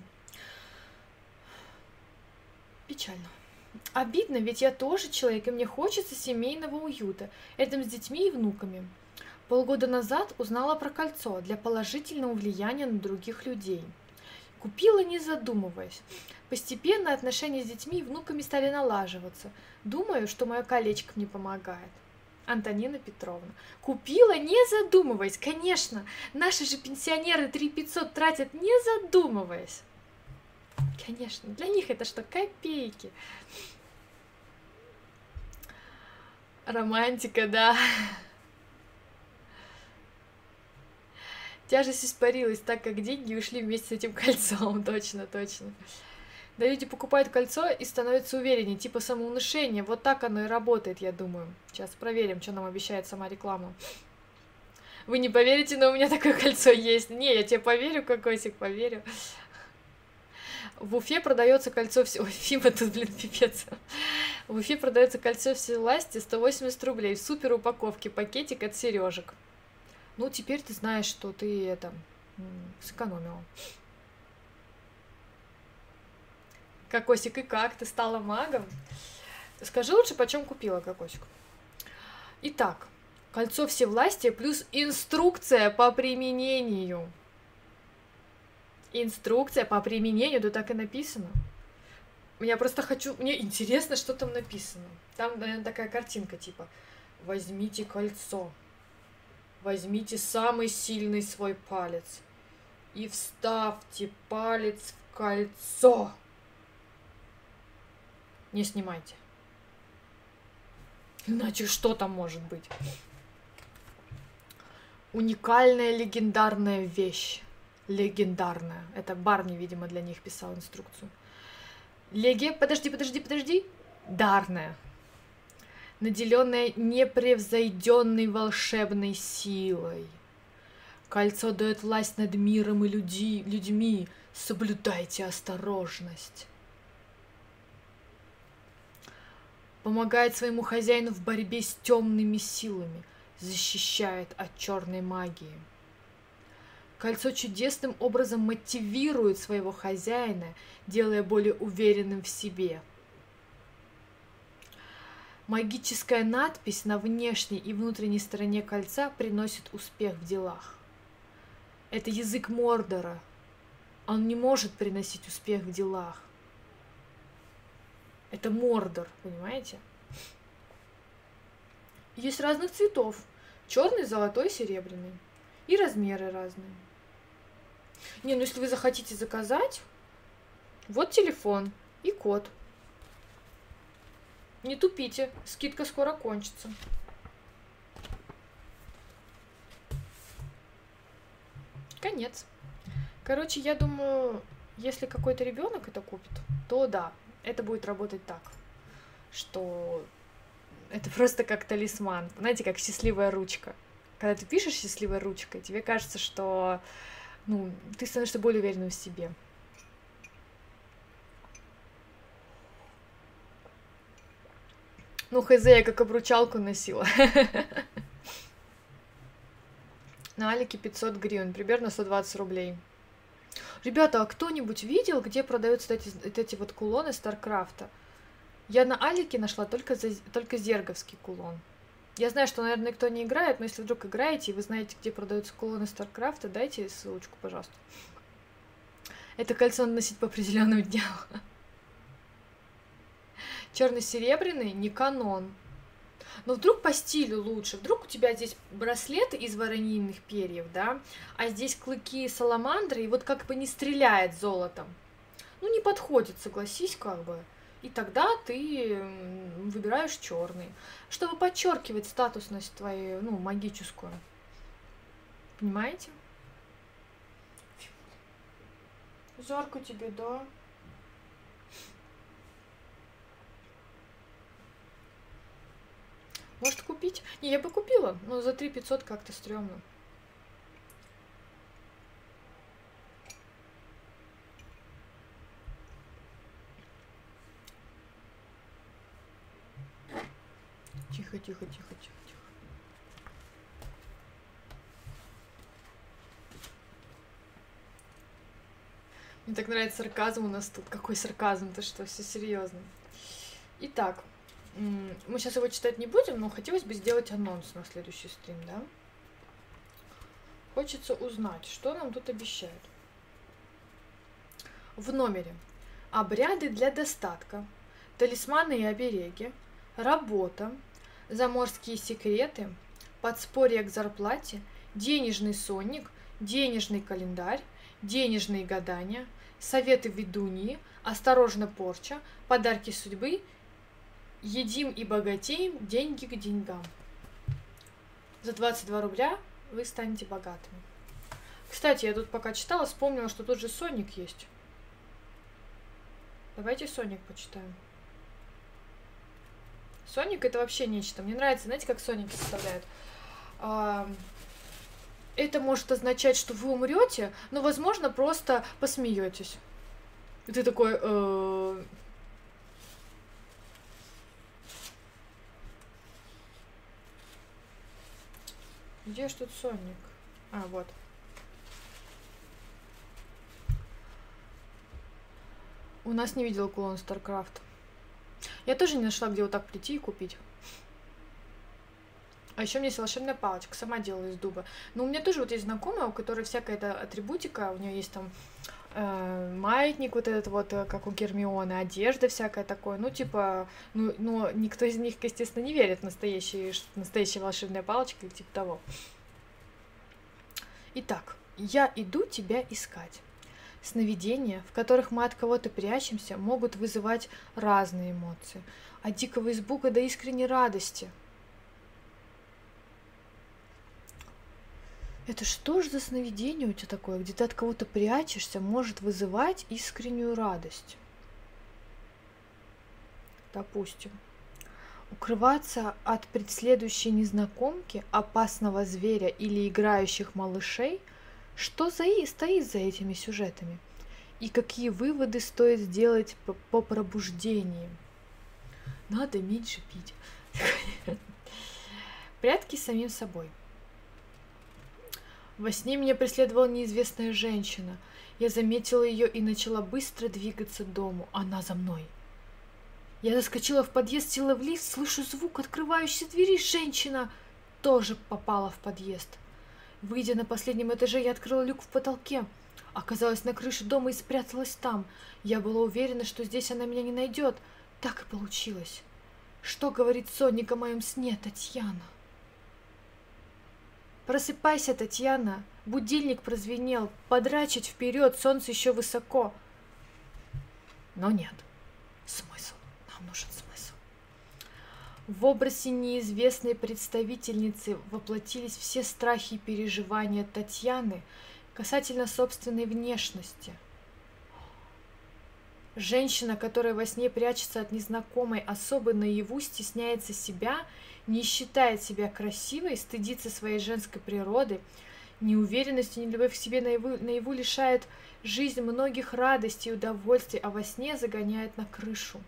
Печально. Обидно, ведь я тоже человек, и мне хочется семейного уюта, рядом с детьми и внуками. Полгода назад узнала про кольцо для положительного влияния на других людей. Купила, не задумываясь. Постепенно отношения с детьми и внуками стали налаживаться. Думаю, что мое колечко мне помогает. Антонина Петровна. Купила, не задумываясь. Конечно, наши же пенсионеры 3500 тратят, не задумываясь. Конечно, для них это что, копейки. Романтика, да. Тяжесть испарилась, так как деньги ушли вместе с этим кольцом, точно, точно. Да люди покупают кольцо и становятся увереннее, типа самоуношение. Вот так оно и работает, я думаю. Сейчас проверим, что нам обещает сама реклама. Вы не поверите, но у меня такое кольцо есть. Не, я тебе поверю, кокосик, поверю. В Уфе продается кольцо все... Ой, Фима тут, блин, пипец. В Уфе продается кольцо власти 180 рублей. Супер упаковки, пакетик от сережек. Ну, теперь ты знаешь, что ты это сэкономила. Кокосик, и как? Ты стала магом? Скажи лучше, почем купила кокосик. Итак, кольцо всевластия плюс инструкция по применению. Инструкция по применению, да так и написано. Я просто хочу... Мне интересно, что там написано. Там, наверное, такая картинка, типа «Возьмите кольцо, возьмите самый сильный свой палец и вставьте палец в кольцо». Не снимайте. Иначе что там может быть? Уникальная легендарная вещь. Легендарная. Это Барни, видимо, для них писал инструкцию. Леге... Подожди, подожди, подожди. Дарная. Наделенная непревзойденной волшебной силой. Кольцо дает власть над миром и люди, людьми. Соблюдайте осторожность. помогает своему хозяину в борьбе с темными силами, защищает от черной магии. Кольцо чудесным образом мотивирует своего хозяина, делая более уверенным в себе. Магическая надпись на внешней и внутренней стороне кольца приносит успех в делах. Это язык Мордора. Он не может приносить успех в делах. Это Мордор, понимаете? Есть разных цветов. Черный, золотой, серебряный. И размеры разные. Не, ну если вы захотите заказать, вот телефон и код. Не тупите, скидка скоро кончится. Конец. Короче, я думаю, если какой-то ребенок это купит, то да, это будет работать так, что это просто как талисман, знаете, как счастливая ручка. Когда ты пишешь счастливой ручкой, тебе кажется, что ну, ты становишься более уверенным в себе. Ну, хз, я как обручалку носила. На Алике 500 гривен, примерно 120 рублей. Ребята, а кто-нибудь видел, где продаются эти, эти вот кулоны Старкрафта? Я на Алике нашла только, только зерговский кулон. Я знаю, что, наверное, никто не играет, но если вдруг играете, и вы знаете, где продаются кулоны Старкрафта, дайте ссылочку, пожалуйста. Это кольцо надо носить по определенным дням. Черно-серебряный не канон. Но вдруг по стилю лучше, вдруг у тебя здесь браслет из вороньиных перьев, да, а здесь клыки саламандры, и вот как бы не стреляет золотом. Ну, не подходит, согласись, как бы. И тогда ты выбираешь черный, чтобы подчеркивать статусность твою, ну, магическую. Понимаете? Жарко тебе, да? Может купить? Не, я бы купила, но за 3 500 как-то стрёмно. Тихо, тихо, тихо, тихо, тихо. Мне так нравится сарказм у нас тут. Какой сарказм? Ты что, все серьезно. Итак, мы сейчас его читать не будем, но хотелось бы сделать анонс на следующий стрим, да? Хочется узнать, что нам тут обещают. В номере обряды для достатка, талисманы и обереги, работа, заморские секреты, подспорье к зарплате, денежный сонник, денежный календарь, денежные гадания, советы ведуньи, осторожно порча, подарки судьбы Едим и богатеем, деньги к деньгам. За 22 рубля вы станете богатыми. Кстати, я тут пока читала, вспомнила, что тут же Соник есть. Давайте Соник почитаем. Соник это вообще нечто. Мне нравится, знаете, как Соники составляют. Это может означать, что вы умрете, но, возможно, просто посмеетесь. И ты такой... Э... Где ж тут Соник? А, вот. У нас не видел клон StarCraft. Я тоже не нашла, где вот так прийти и купить. А еще у меня есть волшебная палочка, сама делаю из дуба. Но у меня тоже вот есть знакомая, у которой всякая эта атрибутика, у нее есть там э, маятник вот этот вот, э, как у Гермионы, одежда всякая такое. Ну, типа, ну, но никто из них, естественно, не верит в настоящие, настоящая волшебная палочка или типа того. Итак, я иду тебя искать. Сновидения, в которых мы от кого-то прячемся, могут вызывать разные эмоции. От дикого испуга до искренней радости. Это что ж за сновидение у тебя такое, где ты от кого-то прячешься, может вызывать искреннюю радость? Допустим. Укрываться от преследующей незнакомки, опасного зверя или играющих малышей – что за и стоит за этими сюжетами? И какие выводы стоит сделать по, по пробуждении? Надо меньше пить. Прятки с самим собой. Во сне меня преследовала неизвестная женщина. Я заметила ее и начала быстро двигаться дому. Она за мной. Я заскочила в подъезд, села в лифт, слышу звук открывающейся двери. Женщина тоже попала в подъезд. Выйдя на последнем этаже, я открыла люк в потолке. Оказалась на крыше дома и спряталась там. Я была уверена, что здесь она меня не найдет. Так и получилось. Что говорит Соник о моем сне, Татьяна? Просыпайся, Татьяна. Будильник прозвенел. Подрачить вперед, солнце еще высоко. Но нет. Смысл. Нам нужен смысл. В образе неизвестной представительницы воплотились все страхи и переживания Татьяны касательно собственной внешности. Женщина, которая во сне прячется от незнакомой особы наяву, стесняется себя, не считает себя красивой, стыдится своей женской природы, неуверенность и нелюбовь к себе наяву, наяву лишает жизнь многих радостей и удовольствий, а во сне загоняет на крышу.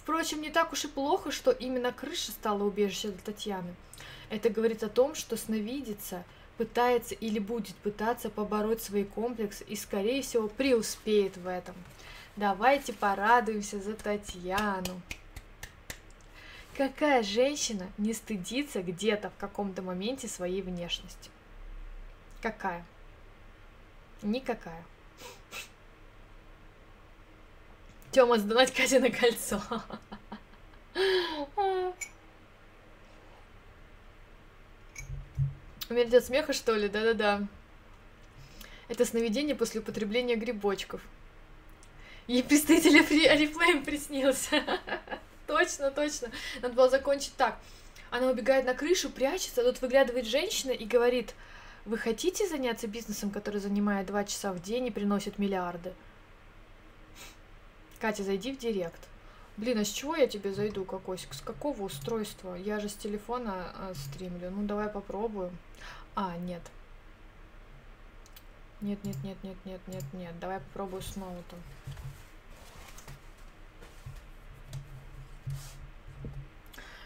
Впрочем, не так уж и плохо, что именно крыша стала убежищем для Татьяны. Это говорит о том, что сновидица пытается или будет пытаться побороть свои комплексы и, скорее всего, преуспеет в этом. Давайте порадуемся за Татьяну. Какая женщина не стыдится где-то в каком-то моменте своей внешности? Какая? Никакая. Тёма, сдавать Кате на кольцо. Умереть от смеха, что ли? Да-да-да. Это сновидение после употребления грибочков. Ей представитель Арифлейм приснился. точно, точно. Надо было закончить так. Она убегает на крышу, прячется, тут выглядывает женщина и говорит, вы хотите заняться бизнесом, который занимает два часа в день и приносит миллиарды? Катя, зайди в директ. Блин, а с чего я тебе зайду, Кокосик? С какого устройства? Я же с телефона э, стримлю. Ну, давай попробую. А, нет. Нет, нет, нет, нет, нет, нет, нет. Давай попробую с ноутом.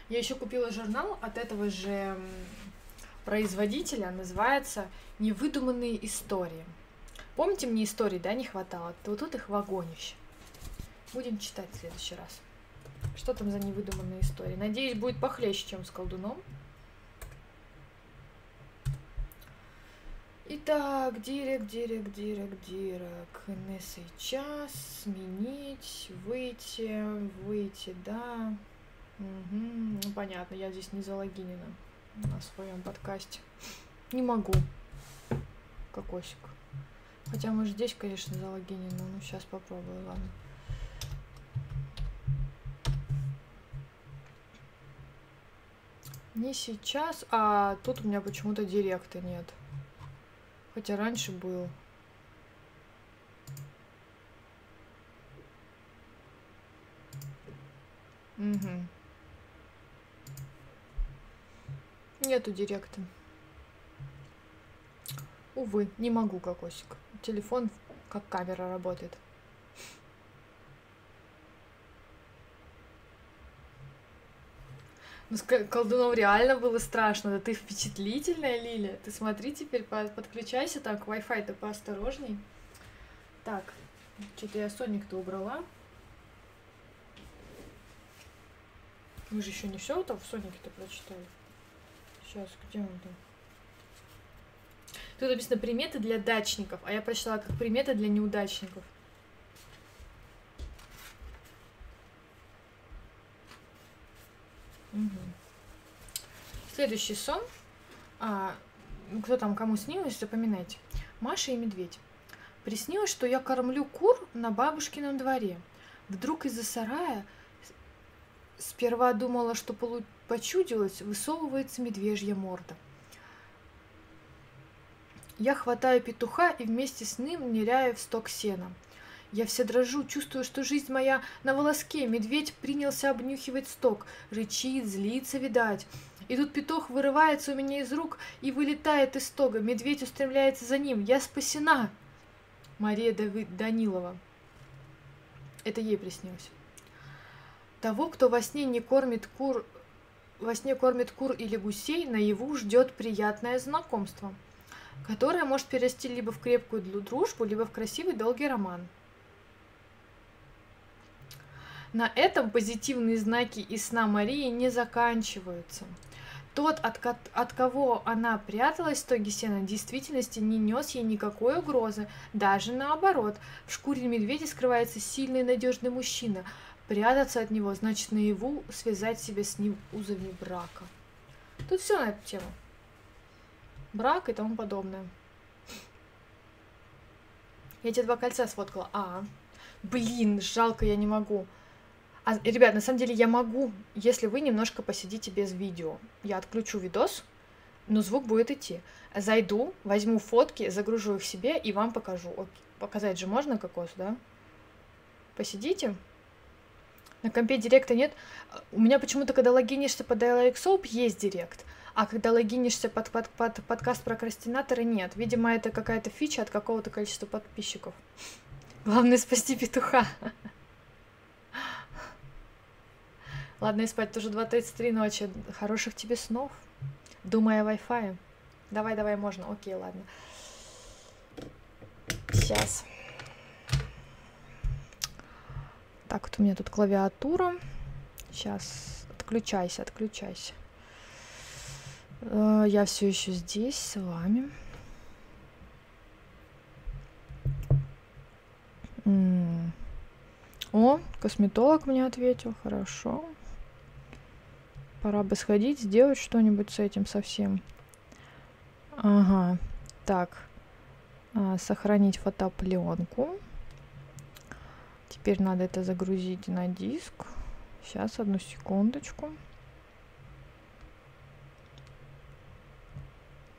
Я еще купила журнал от этого же производителя. Называется «Невыдуманные истории». Помните, мне истории, да, не хватало? Вот тут их вагонище. Будем читать в следующий раз. Что там за невыдуманные истории? Надеюсь, будет похлеще, чем с колдуном. Итак, директ, директ, директ, директ. Не сейчас. Сменить, выйти, выйти, да. Угу. Ну, понятно, я здесь не залогинена на своем подкасте. Не могу. Кокосик. Хотя, может, здесь, конечно, залогинена. Ну, сейчас попробую, ладно. Не сейчас, а тут у меня почему-то директа нет. Хотя раньше был. Угу. Нету директа. Увы, не могу, кокосик. Телефон как камера работает. Ну, с колдуном реально было страшно. Да ты впечатлительная, Лиля. Ты смотри теперь, подключайся так, Wi-Fi-то поосторожней. Так, что-то я Соник-то убрала. Мы же еще не все там в Сонике-то прочитали. Сейчас, где он там? Тут написано приметы для дачников, а я прочитала как приметы для неудачников. Угу. Следующий сон. А, кто там кому снилось, запоминайте. Маша и медведь. Приснилось, что я кормлю кур на бабушкином дворе. Вдруг из-за сарая сперва думала, что почудилось, высовывается медвежья морда. Я хватаю петуха и вместе с ним ныряю в сток сена. Я вся дрожу, чувствую, что жизнь моя на волоске. Медведь принялся обнюхивать сток, рычит, злится, видать. И тут петух вырывается у меня из рук и вылетает из стога. Медведь устремляется за ним. Я спасена. Мария Давид Данилова. Это ей приснилось. Того, кто во сне не кормит кур, во сне кормит кур или гусей, наяву ждет приятное знакомство – которая может перерасти либо в крепкую дружбу, либо в красивый долгий роман. На этом позитивные знаки из сна Марии не заканчиваются. Тот, от, от кого она пряталась в тоге сена, в действительности не нес ей никакой угрозы, даже наоборот. В шкуре медведя скрывается сильный и надежный мужчина. Прятаться от него значит наяву связать себя с ним узами брака. Тут все на эту тему брак и тому подобное. Я тебе два кольца сфоткала. А, блин, жалко, я не могу. А, ребят, на самом деле я могу, если вы немножко посидите без видео. Я отключу видос, но звук будет идти. Зайду, возьму фотки, загружу их себе и вам покажу. Окей. Показать же можно кокос, да? Посидите. На компе директа нет. У меня почему-то, когда логинишься под Soap, есть директ. А когда логинишься под, под, под подкаст прокрастинатора, нет. Видимо, это какая-то фича от какого-то количества подписчиков. Главное спасти петуха. Ладно, и спать тоже 2.33 ночи. Хороших тебе снов. Думай о Wi-Fi. Давай, давай, можно. Окей, ладно. Сейчас. Так, вот у меня тут клавиатура. Сейчас. Отключайся, отключайся. Э, я все еще здесь с вами. О, косметолог мне ответил, хорошо. Пора бы сходить, сделать что-нибудь с этим совсем. Ага, так. А, сохранить фотопленку. Теперь надо это загрузить на диск. Сейчас, одну секундочку.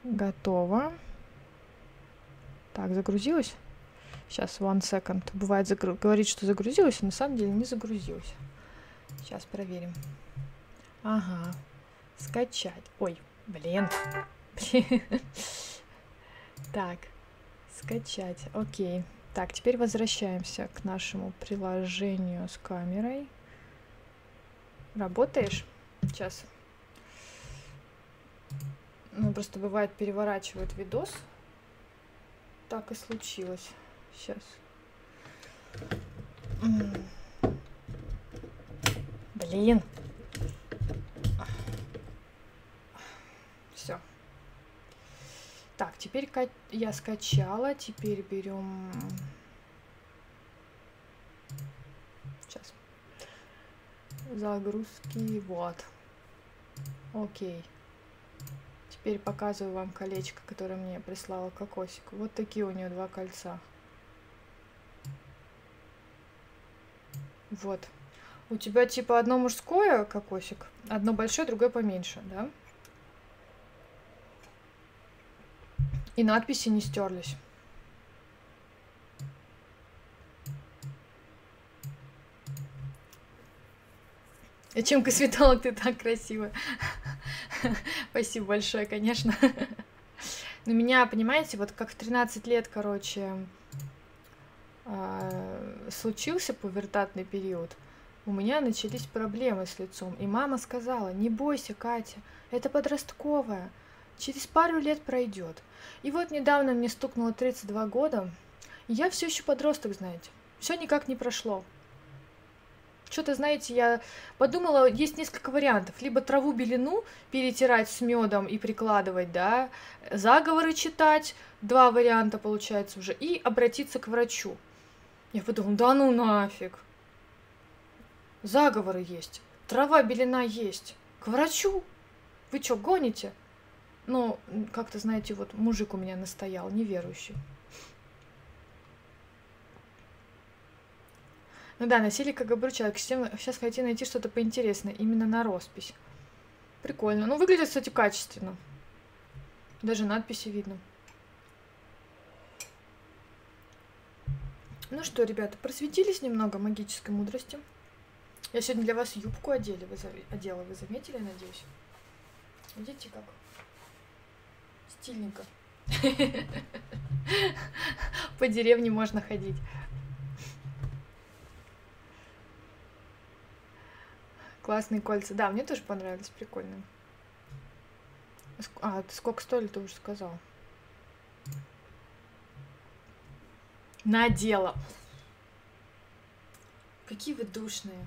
Готово. Так, загрузилось? Сейчас, one second. Бывает, загру... говорит, что загрузилось, а на самом деле не загрузилось. Сейчас проверим. Ага. Скачать. Ой, блин. Так, скачать. Окей. Так, теперь возвращаемся к нашему приложению с камерой. Работаешь? Сейчас. Ну, просто бывает переворачивают видос. Так и случилось. Сейчас. Блин. Все. Так, теперь я скачала. Теперь берем... Сейчас. Загрузки. Вот. Окей. Теперь показываю вам колечко, которое мне прислала кокосик. Вот такие у нее два кольца. Вот. У тебя типа одно мужское кокосик, одно большое, другое поменьше, да? И надписи не стерлись. А чем косметолог ты так красиво? Спасибо большое, конечно. Но меня, понимаете, вот как в 13 лет, короче, а, случился пубертатный период, у меня начались проблемы с лицом. И мама сказала, не бойся, Катя, это подростковое, через пару лет пройдет. И вот недавно мне стукнуло 32 года, и я все еще подросток, знаете. Все никак не прошло. Что-то, знаете, я подумала, есть несколько вариантов. Либо траву белину перетирать с медом и прикладывать, да, заговоры читать, два варианта получается уже, и обратиться к врачу. Я подумала, да ну нафиг. Заговоры есть, трава белина есть. К врачу? Вы что, гоните? Ну, как-то, знаете, вот мужик у меня настоял, неверующий. Ну да, носили как обручалок. Сейчас хотите найти что-то поинтересное, именно на роспись. Прикольно. Ну, выглядит, кстати, качественно. Даже надписи видно. Ну что, ребята, просветились немного магической мудрости. Я сегодня для вас юбку одели, вы, одела, вы заметили, надеюсь? Видите как? Стильненько. По деревне можно ходить. Классные кольца. Да, мне тоже понравились, прикольно. А, ты сколько стоили, ты уже сказал. Надела. Какие вы душные.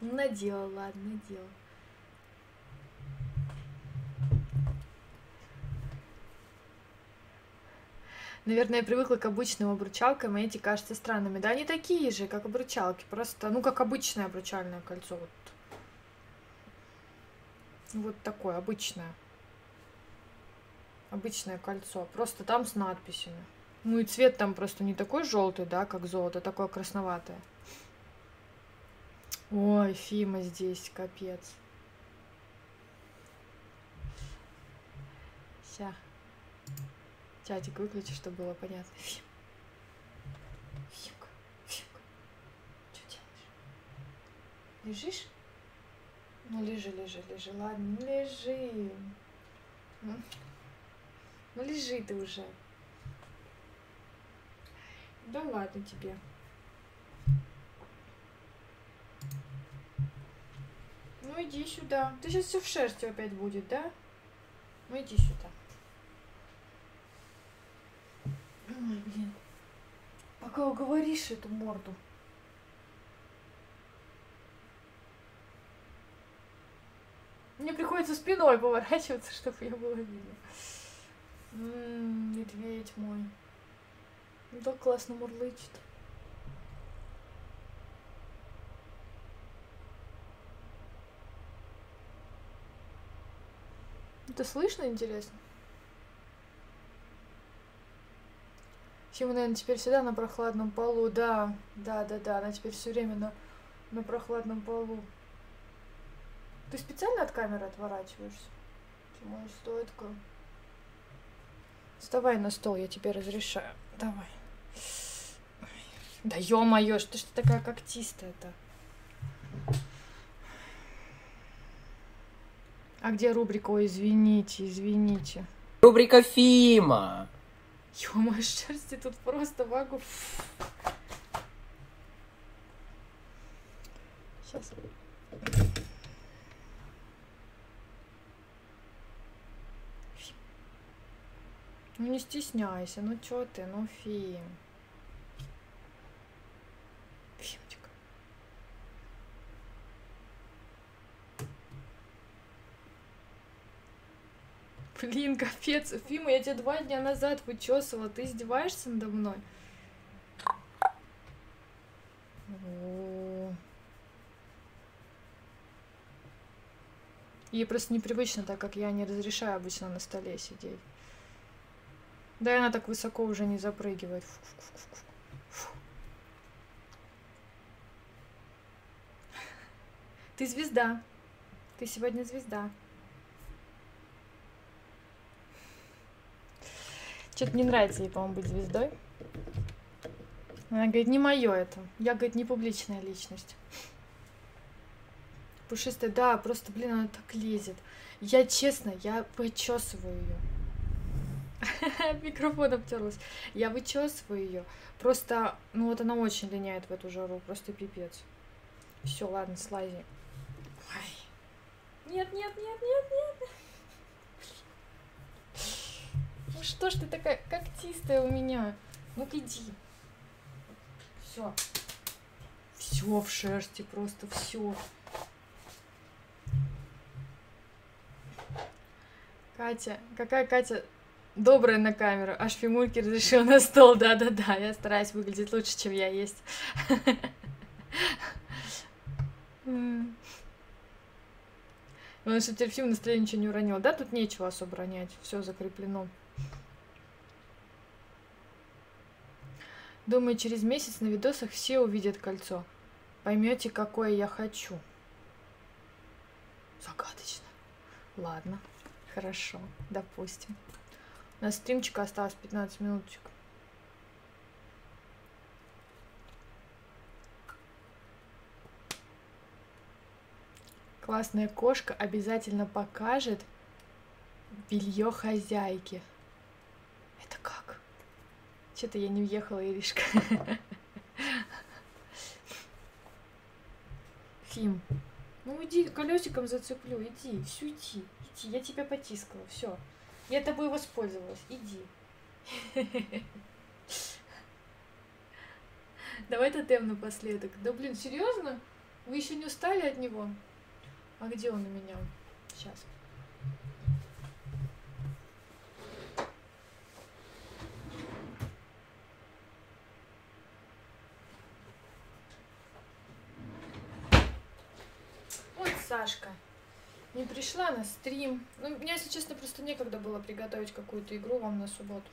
Надела, ладно, надела. Наверное, я привыкла к обычным обручалкам, и эти кажутся странными. Да, они такие же, как обручалки, просто, ну, как обычное обручальное кольцо. Вот, вот такое, обычное. Обычное кольцо, просто там с надписями. Ну и цвет там просто не такой желтый, да, как золото, а такое красноватое. Ой, Фима здесь, капец. Ща. Чатик выключи, чтобы было понятно. Фим. Фимка, Фимка. Делаешь? Лежишь? Ну, лежи, лежи, лежи. Ладно, ну лежи. Ну, ну лежи ты уже. Да ладно тебе. Ну иди сюда. Ты сейчас все в шерсти опять будет, да? Ну иди сюда. Ой, блин. Пока уговоришь эту морду. Мне приходится спиной поворачиваться, чтобы я было видно. М-м, медведь мой. Он так классно мурлычет. Это слышно, интересно? Фима, наверное, теперь всегда на прохладном полу. Да, да, да, да. Она теперь все время на, на прохладном полу. Ты специально от камеры отворачиваешься? Моя стоитка. Вставай на стол, я тебе разрешаю. Давай. Да ё-моё, что ж ты такая когтистая-то? А где рубрика «Ой, извините, извините»? Рубрика Фима. Ё-моё, шерсти тут просто могу. Сейчас. Ну не стесняйся, ну чё ты, ну Фим. Блин, капец. Фима, я тебя два дня назад вычесывала. Ты издеваешься надо мной? О. Ей просто непривычно, так как я не разрешаю обычно на столе сидеть. Да и она так высоко уже не запрыгивает. Фу -фу -фу Ты звезда. Ты сегодня звезда. Что-то не нравится ей, по-моему, быть звездой. Она говорит, не мое это. Я, говорит, не публичная личность. Пушистая, да, просто, блин, она так лезет. Я, честно, я почесываю ее. Микрофон обтерлась. Я вычесываю ее. Просто, ну вот она очень линяет в эту жару. Просто пипец. Все, ладно, слази. Ой. Нет, нет, нет, нет, нет. Ну что ж ты такая когтистая у меня? Ну-ка иди. Все. Все в шерсти, просто все. Катя, какая Катя добрая на камеру. Аж фимульки разрешил на стол, да-да-да. Я стараюсь выглядеть лучше, чем я есть. Главное, что теперь фильм настроение ничего не уронил. Да, тут нечего особо ронять. Все закреплено. Думаю, через месяц на видосах все увидят кольцо. Поймете, какое я хочу. Загадочно. Ладно, хорошо, допустим. У нас стримчика осталось 15 минуточек. Классная кошка обязательно покажет белье хозяйки. Что-то я не въехала, Иришка. Фим. Ну иди, колесиком зацеплю, иди, все иди, иди, я тебя потискала, все. Я тобой воспользовалась. Иди. Давай тотем напоследок. Да блин, серьезно? Вы еще не устали от него? А где он у меня? Сейчас. Вот Сашка не пришла на стрим. Ну, мне, если честно, просто некогда было приготовить какую-то игру вам на субботу.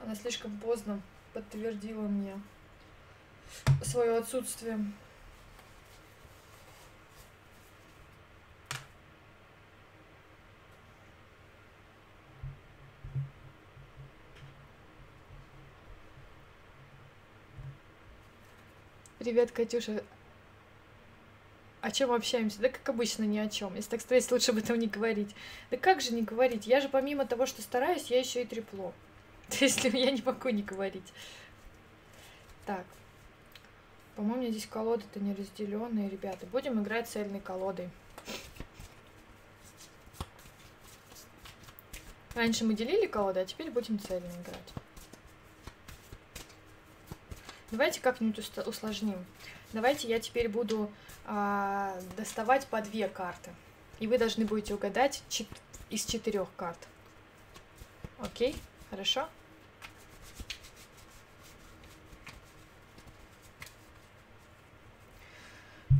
Она слишком поздно подтвердила мне свое отсутствие. Привет, Катюша о чем общаемся? Да как обычно ни о чем. Если так стараюсь, лучше об этом не говорить. Да как же не говорить? Я же помимо того, что стараюсь, я еще и трепло. То есть я не могу не говорить. Так. По-моему, у меня здесь колоды-то не разделенные, ребята. Будем играть цельной колодой. Раньше мы делили колоды, а теперь будем цельно играть. Давайте как-нибудь усложним. Давайте я теперь буду а, доставать по две карты. И вы должны будете угадать чет из четырех карт. Окей? Хорошо?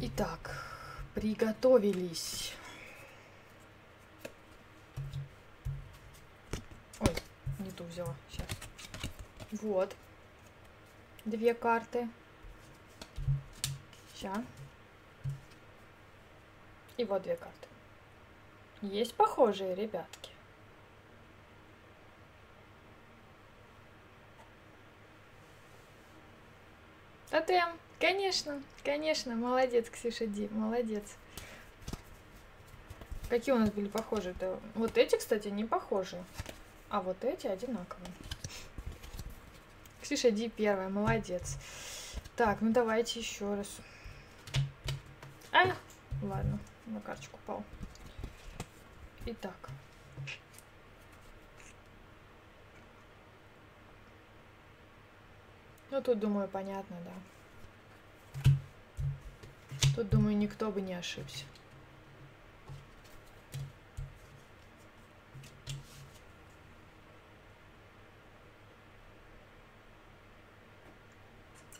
Итак, приготовились. Ой, не ту взяла. Сейчас. Вот. Две карты. Сейчас. И вот две карты. Есть похожие ребятки. Тотем. Конечно, конечно. Молодец, Ксюша Ди. Молодец. Какие у нас были похожие? -то? Вот эти, кстати, не похожи. А вот эти одинаковые. Ксюша Ди первая. Молодец. Так, ну давайте еще раз. А, ладно на карточку упал. Итак. Ну, тут, думаю, понятно, да. Тут, думаю, никто бы не ошибся.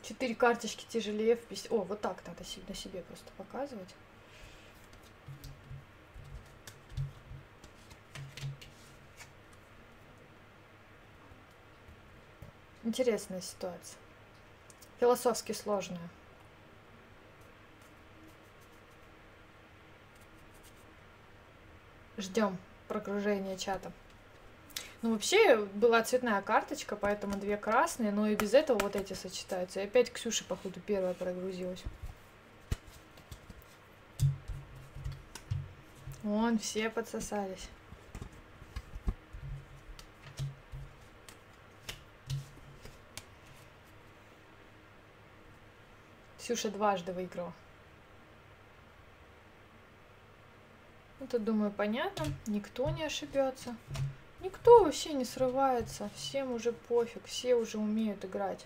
Четыре карточки тяжелее в пись... О, вот так надо на себе просто показывать. Интересная ситуация. Философски сложная. Ждем прогружения чата. Ну, вообще, была цветная карточка, поэтому две красные, но и без этого вот эти сочетаются. И опять Ксюша, походу, первая прогрузилась. Вон, все подсосались. Ксюша дважды выиграла. Ну, тут, думаю, понятно. Никто не ошибется. Никто вообще не срывается. Всем уже пофиг. Все уже умеют играть.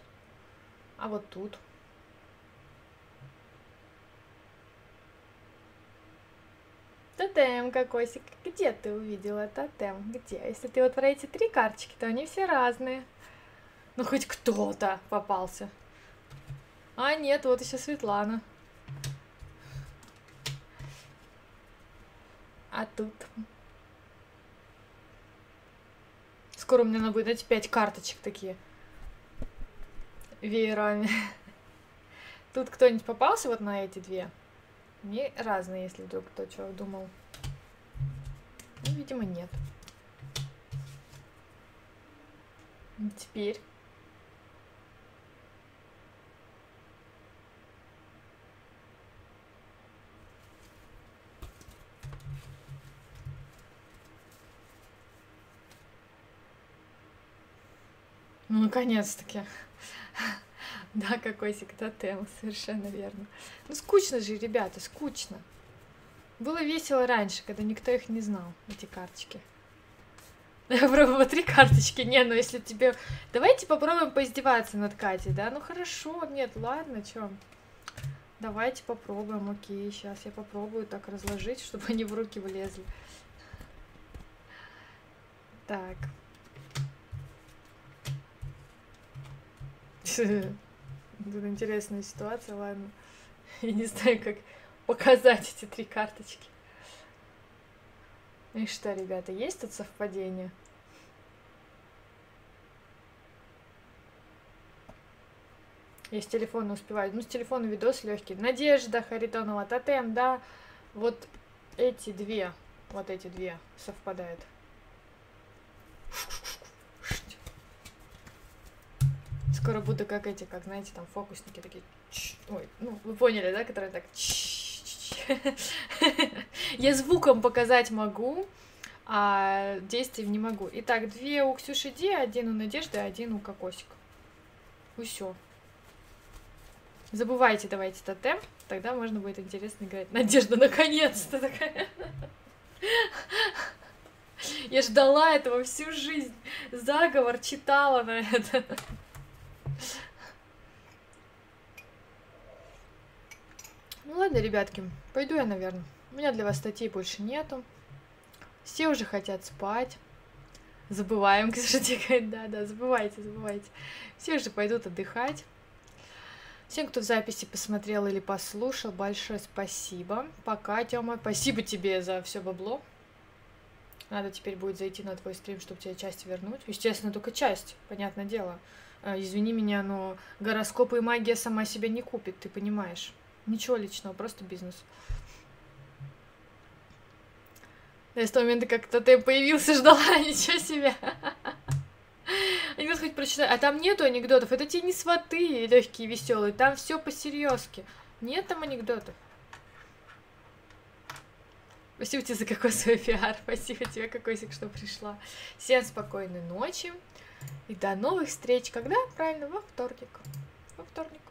А вот тут. Тотем кокосик. Где ты увидела тотем? Где? Если ты вот про эти три карточки, то они все разные. Ну, хоть кто-то попался. А, нет, вот еще Светлана. А тут... Скоро меня надо будет, знаете, пять карточек такие. Веерами. Тут кто-нибудь попался вот на эти две? Они разные, если вдруг кто чего думал. Ну, видимо, нет. Теперь Ну, наконец-таки. Да, какой тотем, совершенно верно. Ну, скучно же, ребята, скучно. Было весело раньше, когда никто их не знал, эти карточки. Я пробовала три карточки. Не, ну если тебе... Давайте попробуем поиздеваться над Катей, да? Ну хорошо, нет, ладно, чё. Давайте попробуем, окей, сейчас я попробую так разложить, чтобы они в руки влезли. Так. Тут интересная ситуация, ладно. Я не знаю, как показать эти три карточки. И что, ребята, есть тут совпадение? Я с телефона успеваю. Ну, с телефона видос легкий. Надежда Харитонова, тотем, да. Вот эти две, вот эти две совпадают. Скоро буду как эти, как, знаете, там фокусники такие. Ой, ну, вы поняли, да, которые так... Я звуком показать могу, а действием не могу. Итак, две у Ксюши Ди, один у Надежды, один у Кокосика. И все. Забывайте, давайте тотем, тогда можно будет интересно играть. Надежда, наконец-то такая. Я ждала этого всю жизнь. Заговор читала на это. Ну ладно, ребятки, пойду я, наверное. У меня для вас статей больше нету. Все уже хотят спать. Забываем, кстати, да-да, забывайте, забывайте. Все уже пойдут отдыхать. Всем, кто в записи посмотрел или послушал, большое спасибо. Пока, Тёма. Спасибо тебе за все бабло. Надо теперь будет зайти на твой стрим, чтобы тебе часть вернуть. Естественно, только часть, понятное дело. Э, извини меня, но гороскопы и магия сама себя не купит, ты понимаешь. Ничего личного, просто бизнес. Я с того момента, как ты появился, ждала, ничего себе. Анекдот хоть прочитай. А там нету анекдотов. Это те не сваты легкие, веселые. Там все по-серьезки. Нет там анекдотов. Спасибо тебе за какой свой пиар. Спасибо тебе, Кокосик, что пришла. Всем спокойной ночи. И до новых встреч. Когда? Правильно, во вторник. Во вторник.